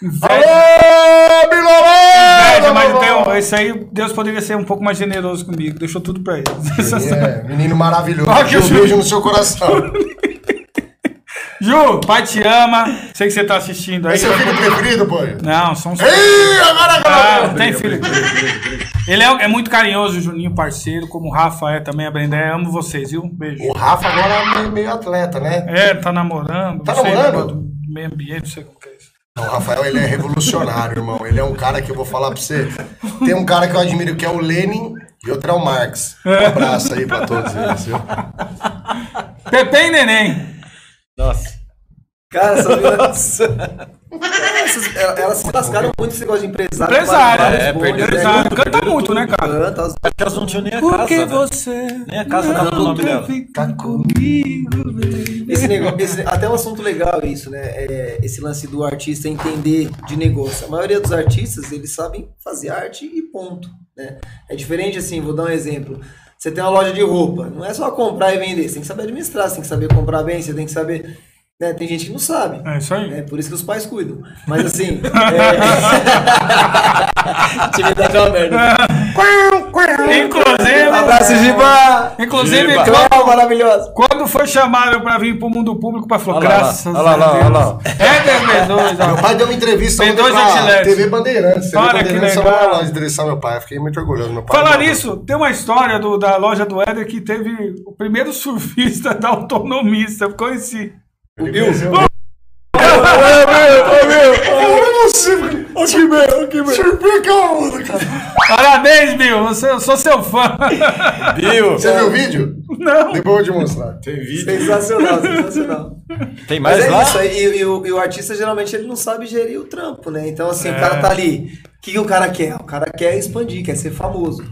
D: Inveja.
A: Alô, Bilolão!
D: Inveja, mas tem um, esse aí, Deus poderia ser um pouco mais generoso comigo. Deixou tudo pra ele.
A: É, menino maravilhoso.
D: Ah, que ju-
A: beijo no seu coração. [laughs]
D: Ju, pai te ama. Sei que você tá assistindo aí.
A: É seu filho preferido, pô?
D: Não, são os.
A: Ih, agora,
D: Ah,
A: agora!
D: não tem filho. Ele é, é muito carinhoso, o Juninho, parceiro, como o Rafa é também, a Brendé. Amo vocês, viu? Beijo.
A: O Rafa agora é meio, meio atleta, né?
D: É, tá namorando.
A: Tá
D: sei,
A: namorando?
D: Meio ambiente, não sei como que é isso.
A: Não, o Rafael, ele é revolucionário, irmão. Ele é um cara que eu vou falar pra você. Tem um cara que eu admiro que é o Lenin e outro é o Marx. Um abraço aí pra todos eles, viu?
D: Pepe e Neném.
G: Nossa.
B: Cara, essa meninas. Essas- elas se lascaram muito esse negócio de empresário.
D: Empresário,
G: é,
B: bons, né?
D: Empresário. Canta muito, né, cara?
B: Canta, as-
G: Acho que elas não tinham nem a casa. né?
D: você.
G: Nem a casa dava o nome dela.
D: Comigo, baby.
B: Esse negócio, esse- até um assunto legal isso, né? É, esse lance do artista entender de negócio. A maioria dos artistas, eles sabem fazer arte e ponto, né? É diferente assim, vou dar um exemplo. Você tem uma loja de roupa, não é só comprar e vender, você tem que saber administrar, você tem que saber comprar bem, você tem que saber... né? Tem gente que não sabe.
D: É isso aí.
B: É por isso que os pais cuidam. Mas assim. [laughs] é... Atividade é uma merda.
D: Inclusive,
B: Abraço, Giba!
D: inclusive
G: Giba.
D: quando,
B: Tchau, maravilhosa!
D: quando foi chamado pra vir pro mundo público, pra falar,
G: Olha lá,
D: graças
G: olha lá,
D: a Deus.
G: olha lá.
D: É D2,
A: Meu pai deu uma entrevista
D: Tem
A: ontem
D: dois
A: pra. TV Bandeirantes. TV
D: Olha que
A: Bandeirantes
D: legal.
A: de entrevistar meu pai. Fiquei muito orgulhoso. Meu pai
D: Falar
A: é
D: nisso, tem uma história do, da loja do Éder que teve o primeiro [laughs] surfista da autonomista. Eu conheci.
A: O Bill.
D: Parabéns, Bill. Você, eu sou seu fã.
G: Bill,
A: Você viu o vídeo?
D: Não.
A: Depois eu vou te mostrar.
G: tem vídeo.
B: Sensacional, sensacional.
G: Tem
B: Mas
G: mais
B: é
G: lá?
B: isso, e, e o, e o artista geralmente ele não sabe gerir o trampo, né? Então, assim,
D: É.
B: o cara tá ali. O que, que o cara quer? O cara quer expandir, quer ser famoso.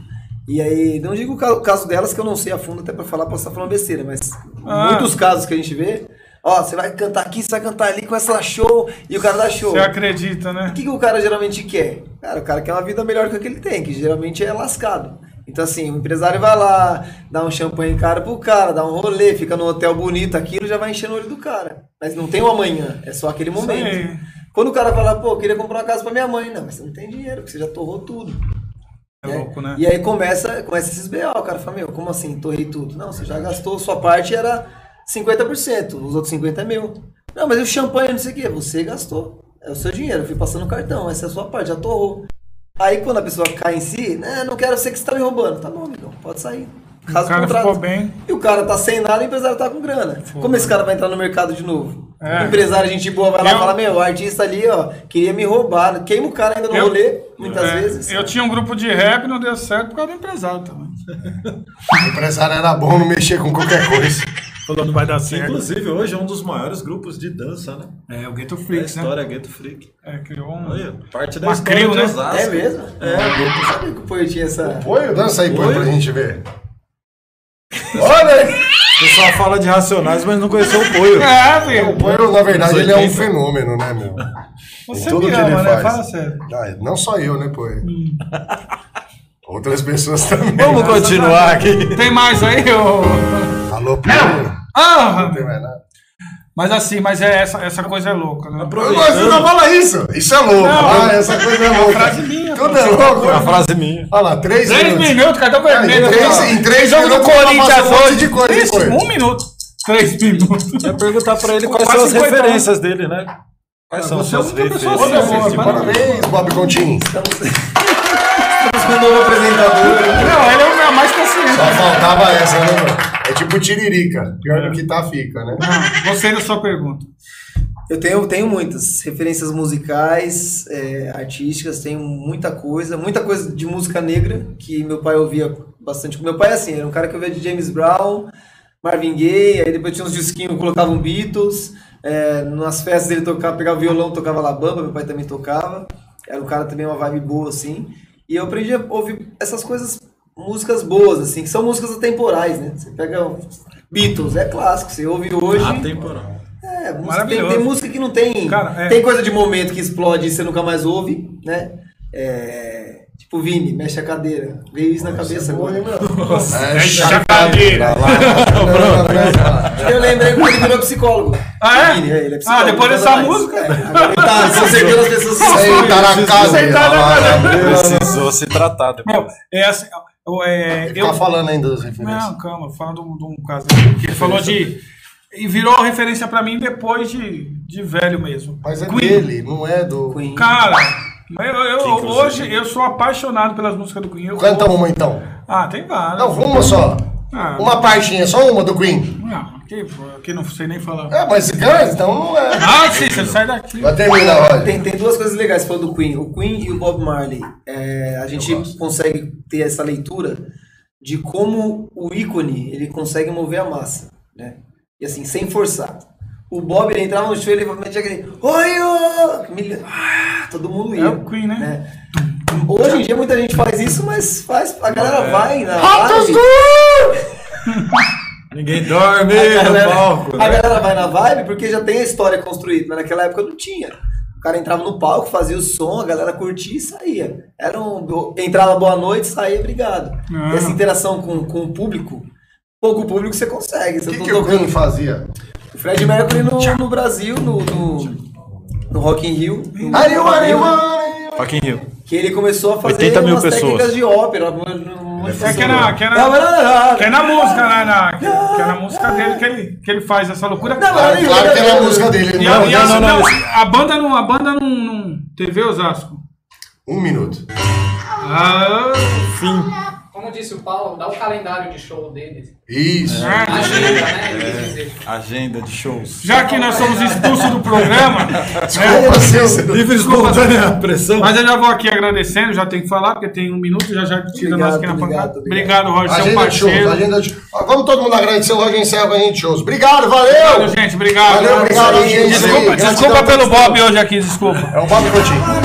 B: E aí, não digo o ca- o caso delas que eu não sei a fundo até pra falar, posso estar falando besteira, mas
D: Ah.
B: muitos casos que a gente vê, ó, você vai cantar aqui, você vai cantar ali, com essa show, e o cara dá show.
D: Você acredita, né?
B: O que, que o cara geralmente quer? Cara, o cara quer uma vida melhor que a que ele tem, que geralmente é lascado. Então, assim, o empresário vai lá, dá um champanhe caro pro cara, dá um rolê, fica num hotel bonito, aquilo já vai enchendo o olho do cara. Mas não tem um amanhã, é só aquele momento. Quando o cara fala, pô, eu queria comprar uma casa pra minha mãe, não, mas você não tem dinheiro, porque você já torrou tudo.
D: É louco, né?
B: E aí começa, começa esses BO, o cara fala, meu, como assim, torrei tudo? Não, você já gastou, sua parte era 50%, os outros 50% é meu. Não, mas e o champanhe, não sei o quê, você gastou. É o seu dinheiro, eu fui passando o cartão, essa é a sua parte, já torrou. Aí quando a pessoa cai em si, né, não quero ser que você tá me roubando. Tá bom, amigão, pode sair. Caso
D: O cara
B: contrato.
D: ficou bem.
B: E o cara tá sem nada, o empresário tá com grana. Como esse cara vai entrar no mercado de novo?
D: É.
B: O empresário, gente boa, vai lá
D: Eu-
B: e fala, meu, o artista ali, ó, queria me roubar. Queima o cara ainda no
D: Eu-
B: rolê, muitas
D: É,
B: vezes.
D: Eu tinha um grupo de rap não deu certo por causa do empresário também.
A: O empresário era bom não mexer com qualquer coisa. [laughs]
D: Falou, não vai dar certo.
G: Inclusive, hoje é um dos maiores grupos de dança, né?
D: É, o Ghetto
G: Da
D: Freaks, né?
G: história Ghetto Freak.
D: É, criou um...
G: Olha, parte da história
D: né?
G: Osasco.
B: É mesmo?
G: É,
B: não sabia que o Poio tinha essa...
A: Põe, dança aí,
G: Oi?
A: pra gente ver. [laughs] Olha aí!
G: O pessoal fala de Racionais, mas não conheceu o Poio.
D: É,
A: O
D: velho.
A: Poio, na verdade, ele é um
G: 80.
A: fenômeno, né, meu?
D: Você
A: tudo
D: me
A: que ele
D: ama, né?
A: faz.
D: Fala sério.
A: Ah, não só eu, né, Poio? Outras pessoas [laughs] também.
G: Vamos continuar aqui.
D: Tem mais aí, ô...
A: Poio?
D: Ah,
A: Não tem mais nada.
D: mas assim, mas é essa, essa coisa é louca, né?
A: Mas você não fala isso! Isso é louco!
D: Não,
A: ah, essa coisa é louca.
D: frase minha,
A: Tudo é louco.
G: Uma frase minha.
A: Olha lá, três,
D: Três
A: minutos.
D: minutos, cartão vermelho.
A: em três- em três
D: jogo do
A: minutos eu
D: Corinthians
A: um
D: hoje.
A: de coisa
D: Isso,
A: depois.
D: um minuto. Três minutos.
G: Eu ia perguntar pra ele quais são as
D: 50
G: referências dele, né? Quais são as
D: é a
G: suas referências?
D: parabéns.
G: música?
A: Parabéns, Bob Continho.
B: Com um novo apresentador.
D: Não, ele é o meu mais consciente.
A: Só faltava essa, né, mano? É tipo tiririca. Pior do que tá, fica, né?
D: Não, gostei da sua pergunta.
B: Eu tenho, tenho muitas referências musicais, é, artísticas, tenho muita coisa, muita coisa de música negra que meu pai ouvia bastante. Meu pai é assim, era um cara que ouvia de James Brown, Marvin Gaye, aí depois tinha uns disquinhos, colocavam Beatles, é, nas festas ele tocava, pegava violão, tocava La Bamba, meu pai também tocava, era um cara também uma vibe boa assim, e eu aprendi a ouvir essas coisas, músicas boas assim, que são músicas atemporais, né? Você pega Beatles, é clássico, você ouve hoje...
G: Atemporal.
B: É, música, tem, tem música que não tem.
D: Cara, é.
B: Tem coisa de momento que explode e você nunca mais ouve, né? É, tipo, Vini, mexe a cadeira. Veio isso na cabeça agora.
A: É,
D: Mexe a cadeira.
B: Eu lembrei quando ele virou psicólogo.
D: Ah, é?
B: Vini, ele é psicólogo.
D: Ah, depois dessa música?
B: É, agora ele tá consertando as pessoas.
A: Senta na cadeira.
D: Sentar na
A: lá,
G: Precisou se tratar depois.
D: Meu, é assim, eu, é, eu,
A: Ficar falando ainda das referências.
D: Não, calma, falando de um, de um caso que ele falou de. E virou referência pra mim depois de, de velho mesmo.
A: Mas é
D: Queen.
A: dele, não é do.
B: Queen.
D: Cara, eu, eu-
G: Que,
D: hoje eu sou apaixonado pelas músicas do Queen. Eu
A: Canta uma então.
D: Ah, tem várias.
A: Não, uma só.
D: Ah,
A: Uma partinha, só uma do Queen.
D: Não, que, que não sei nem falar.
A: É, mas canta, então não é.
D: Ah, sim, você sai daqui.
A: Vai terminar, olha.
B: Tem, tem duas coisas legais, você falou do Queen. O Queen e o Bob Marley. É, a gente consegue ter essa leitura de como o ícone ele consegue mover a massa, né? E assim, sem forçar. O Bob ele entrava no show e ele metia aquele Oi! ô!" Ah, todo mundo ia.
D: É o Queen, né?
B: Hoje em dia muita gente faz isso, mas faz, a galera vai na
A: Ratos
B: vibe. [laughs]
G: Ninguém dorme
B: A
G: no
B: galera,
G: palco.
B: a
G: né?
B: galera vai na vibe porque já tem a história construída, mas naquela época não tinha. O cara entrava no palco, fazia o som, a galera curtia e saía. Era um, entrava boa noite, saía, obrigado.
D: Ah.
B: Essa interação com, com o público, pouco público você consegue.
A: O que,
B: não
A: que o Queen fazia?
B: Fred Mercury no, no Brasil, no, no, no Rock in Rio. no Rock in Rio,
A: ariu.
G: Rock in Rio.
B: Que ele começou a fazer
G: 80 mil
B: umas
G: pessoas.
B: técnicas de ópera.
D: É que é na, que é na,
B: não,
D: que é na música, né? Na, que, que é na música dele que ele, que ele faz essa loucura.
B: Não,
A: Claro,
B: não,
A: claro que era a música dele.
D: E a,
A: Não,
D: e a-
G: não, não,
D: não, a banda não, a banda não, não TV Osasco.
A: Um minuto.
D: Ah,
I: Como disse o Paulo, dá o calendário de show deles.
A: Isso.
D: ah,
I: Agenda, né? Dizer.
G: Agenda de shows.
D: já que nós somos expulsos do programa, [laughs] né?
A: Desculpa, Cícero.
G: Livre espontânea pressão.
D: Mas eu já vou aqui agradecendo, já tenho que falar, porque tem um minuto, já já tira nós aqui na
B: Obrigado,
D: pancada.
B: obrigado,
D: Roger, é um
A: shows,
D: parceiro.
A: agenda de Vamos todo mundo agradecer o Roger encerra a gente de shows. Obrigado, valeu!
D: Valeu, gente, obrigado.
A: Valeu, obrigado, audiência.
D: Desculpa, desculpa pelo Bob hoje aqui, desculpa.
A: É o Bob Coutinho.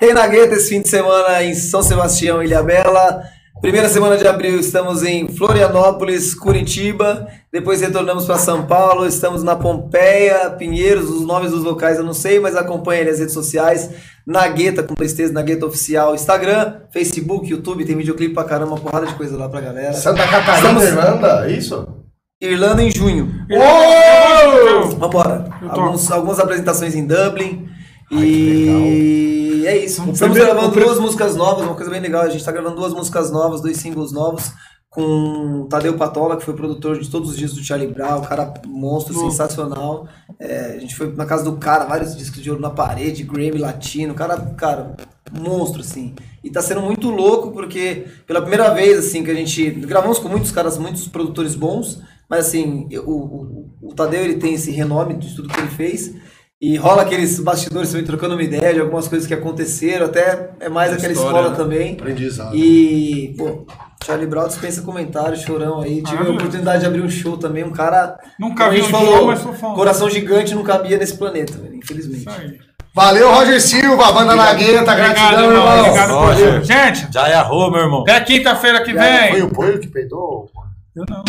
B: Tem na Gueta esse fim de semana em São Sebastião, Ilhabela. Primeira semana de abril estamos em Florianópolis, Curitiba. Depois retornamos para São Paulo. Estamos na Pompeia, Pinheiros. Os nomes dos locais eu não sei, mas acompanhe nas redes sociais. Na Gueta, com tristeza, na Gueta Oficial. Instagram, Facebook, YouTube. Tem videoclipe pra caramba, uma porrada de coisa lá pra galera.
A: Santa Catarina,
B: Estamos-
A: Irlanda, é isso?
B: Irlanda em junho.
A: Uou!
B: Vambora. Alguns, algumas apresentações em Dublin.
A: Ai,
B: e é isso.
G: O
B: Estamos
G: primeiro-
B: gravando duas músicas novas, uma coisa bem legal. A gente tá gravando duas músicas novas, dois singles novos, com o Tadeu Patola, que foi produtor de todos os discos do Charlie Brown, um cara monstro, sensacional. É, a gente foi na casa do cara, vários discos de ouro na parede, Grammy Latino, cara, cara, monstro, assim. E tá sendo muito louco, porque pela primeira vez, assim, que a gente. Gravamos com muitos caras, muitos produtores bons, mas assim, o, o, o Tadeu ele tem esse renome de tudo que ele fez. E rola aqueles bastidores também trocando uma ideia de algumas coisas que aconteceram, até é mais aquela
G: História,
B: escola
G: né?
B: também.
A: Aprendizado.
B: E, pô, Charlie Brown dispensa comentário, chorão aí. Tive a oportunidade de abrir um show também, um cara.
D: Nunca vi um show, mas sou fã.
B: Coração gigante não cabia nesse planeta, velho, infelizmente.
D: Isso aí.
A: Valeu, Roger Silva, banda na gueta,
D: Obrigado,
A: gratidão,
D: irmão.
A: irmão.
D: Obrigado por
G: Roger.
D: Gente,
G: Já errou, meu irmão.
D: até quinta-feira que
A: Foi
D: vem.
A: o Poio que peidou?
D: Eu não.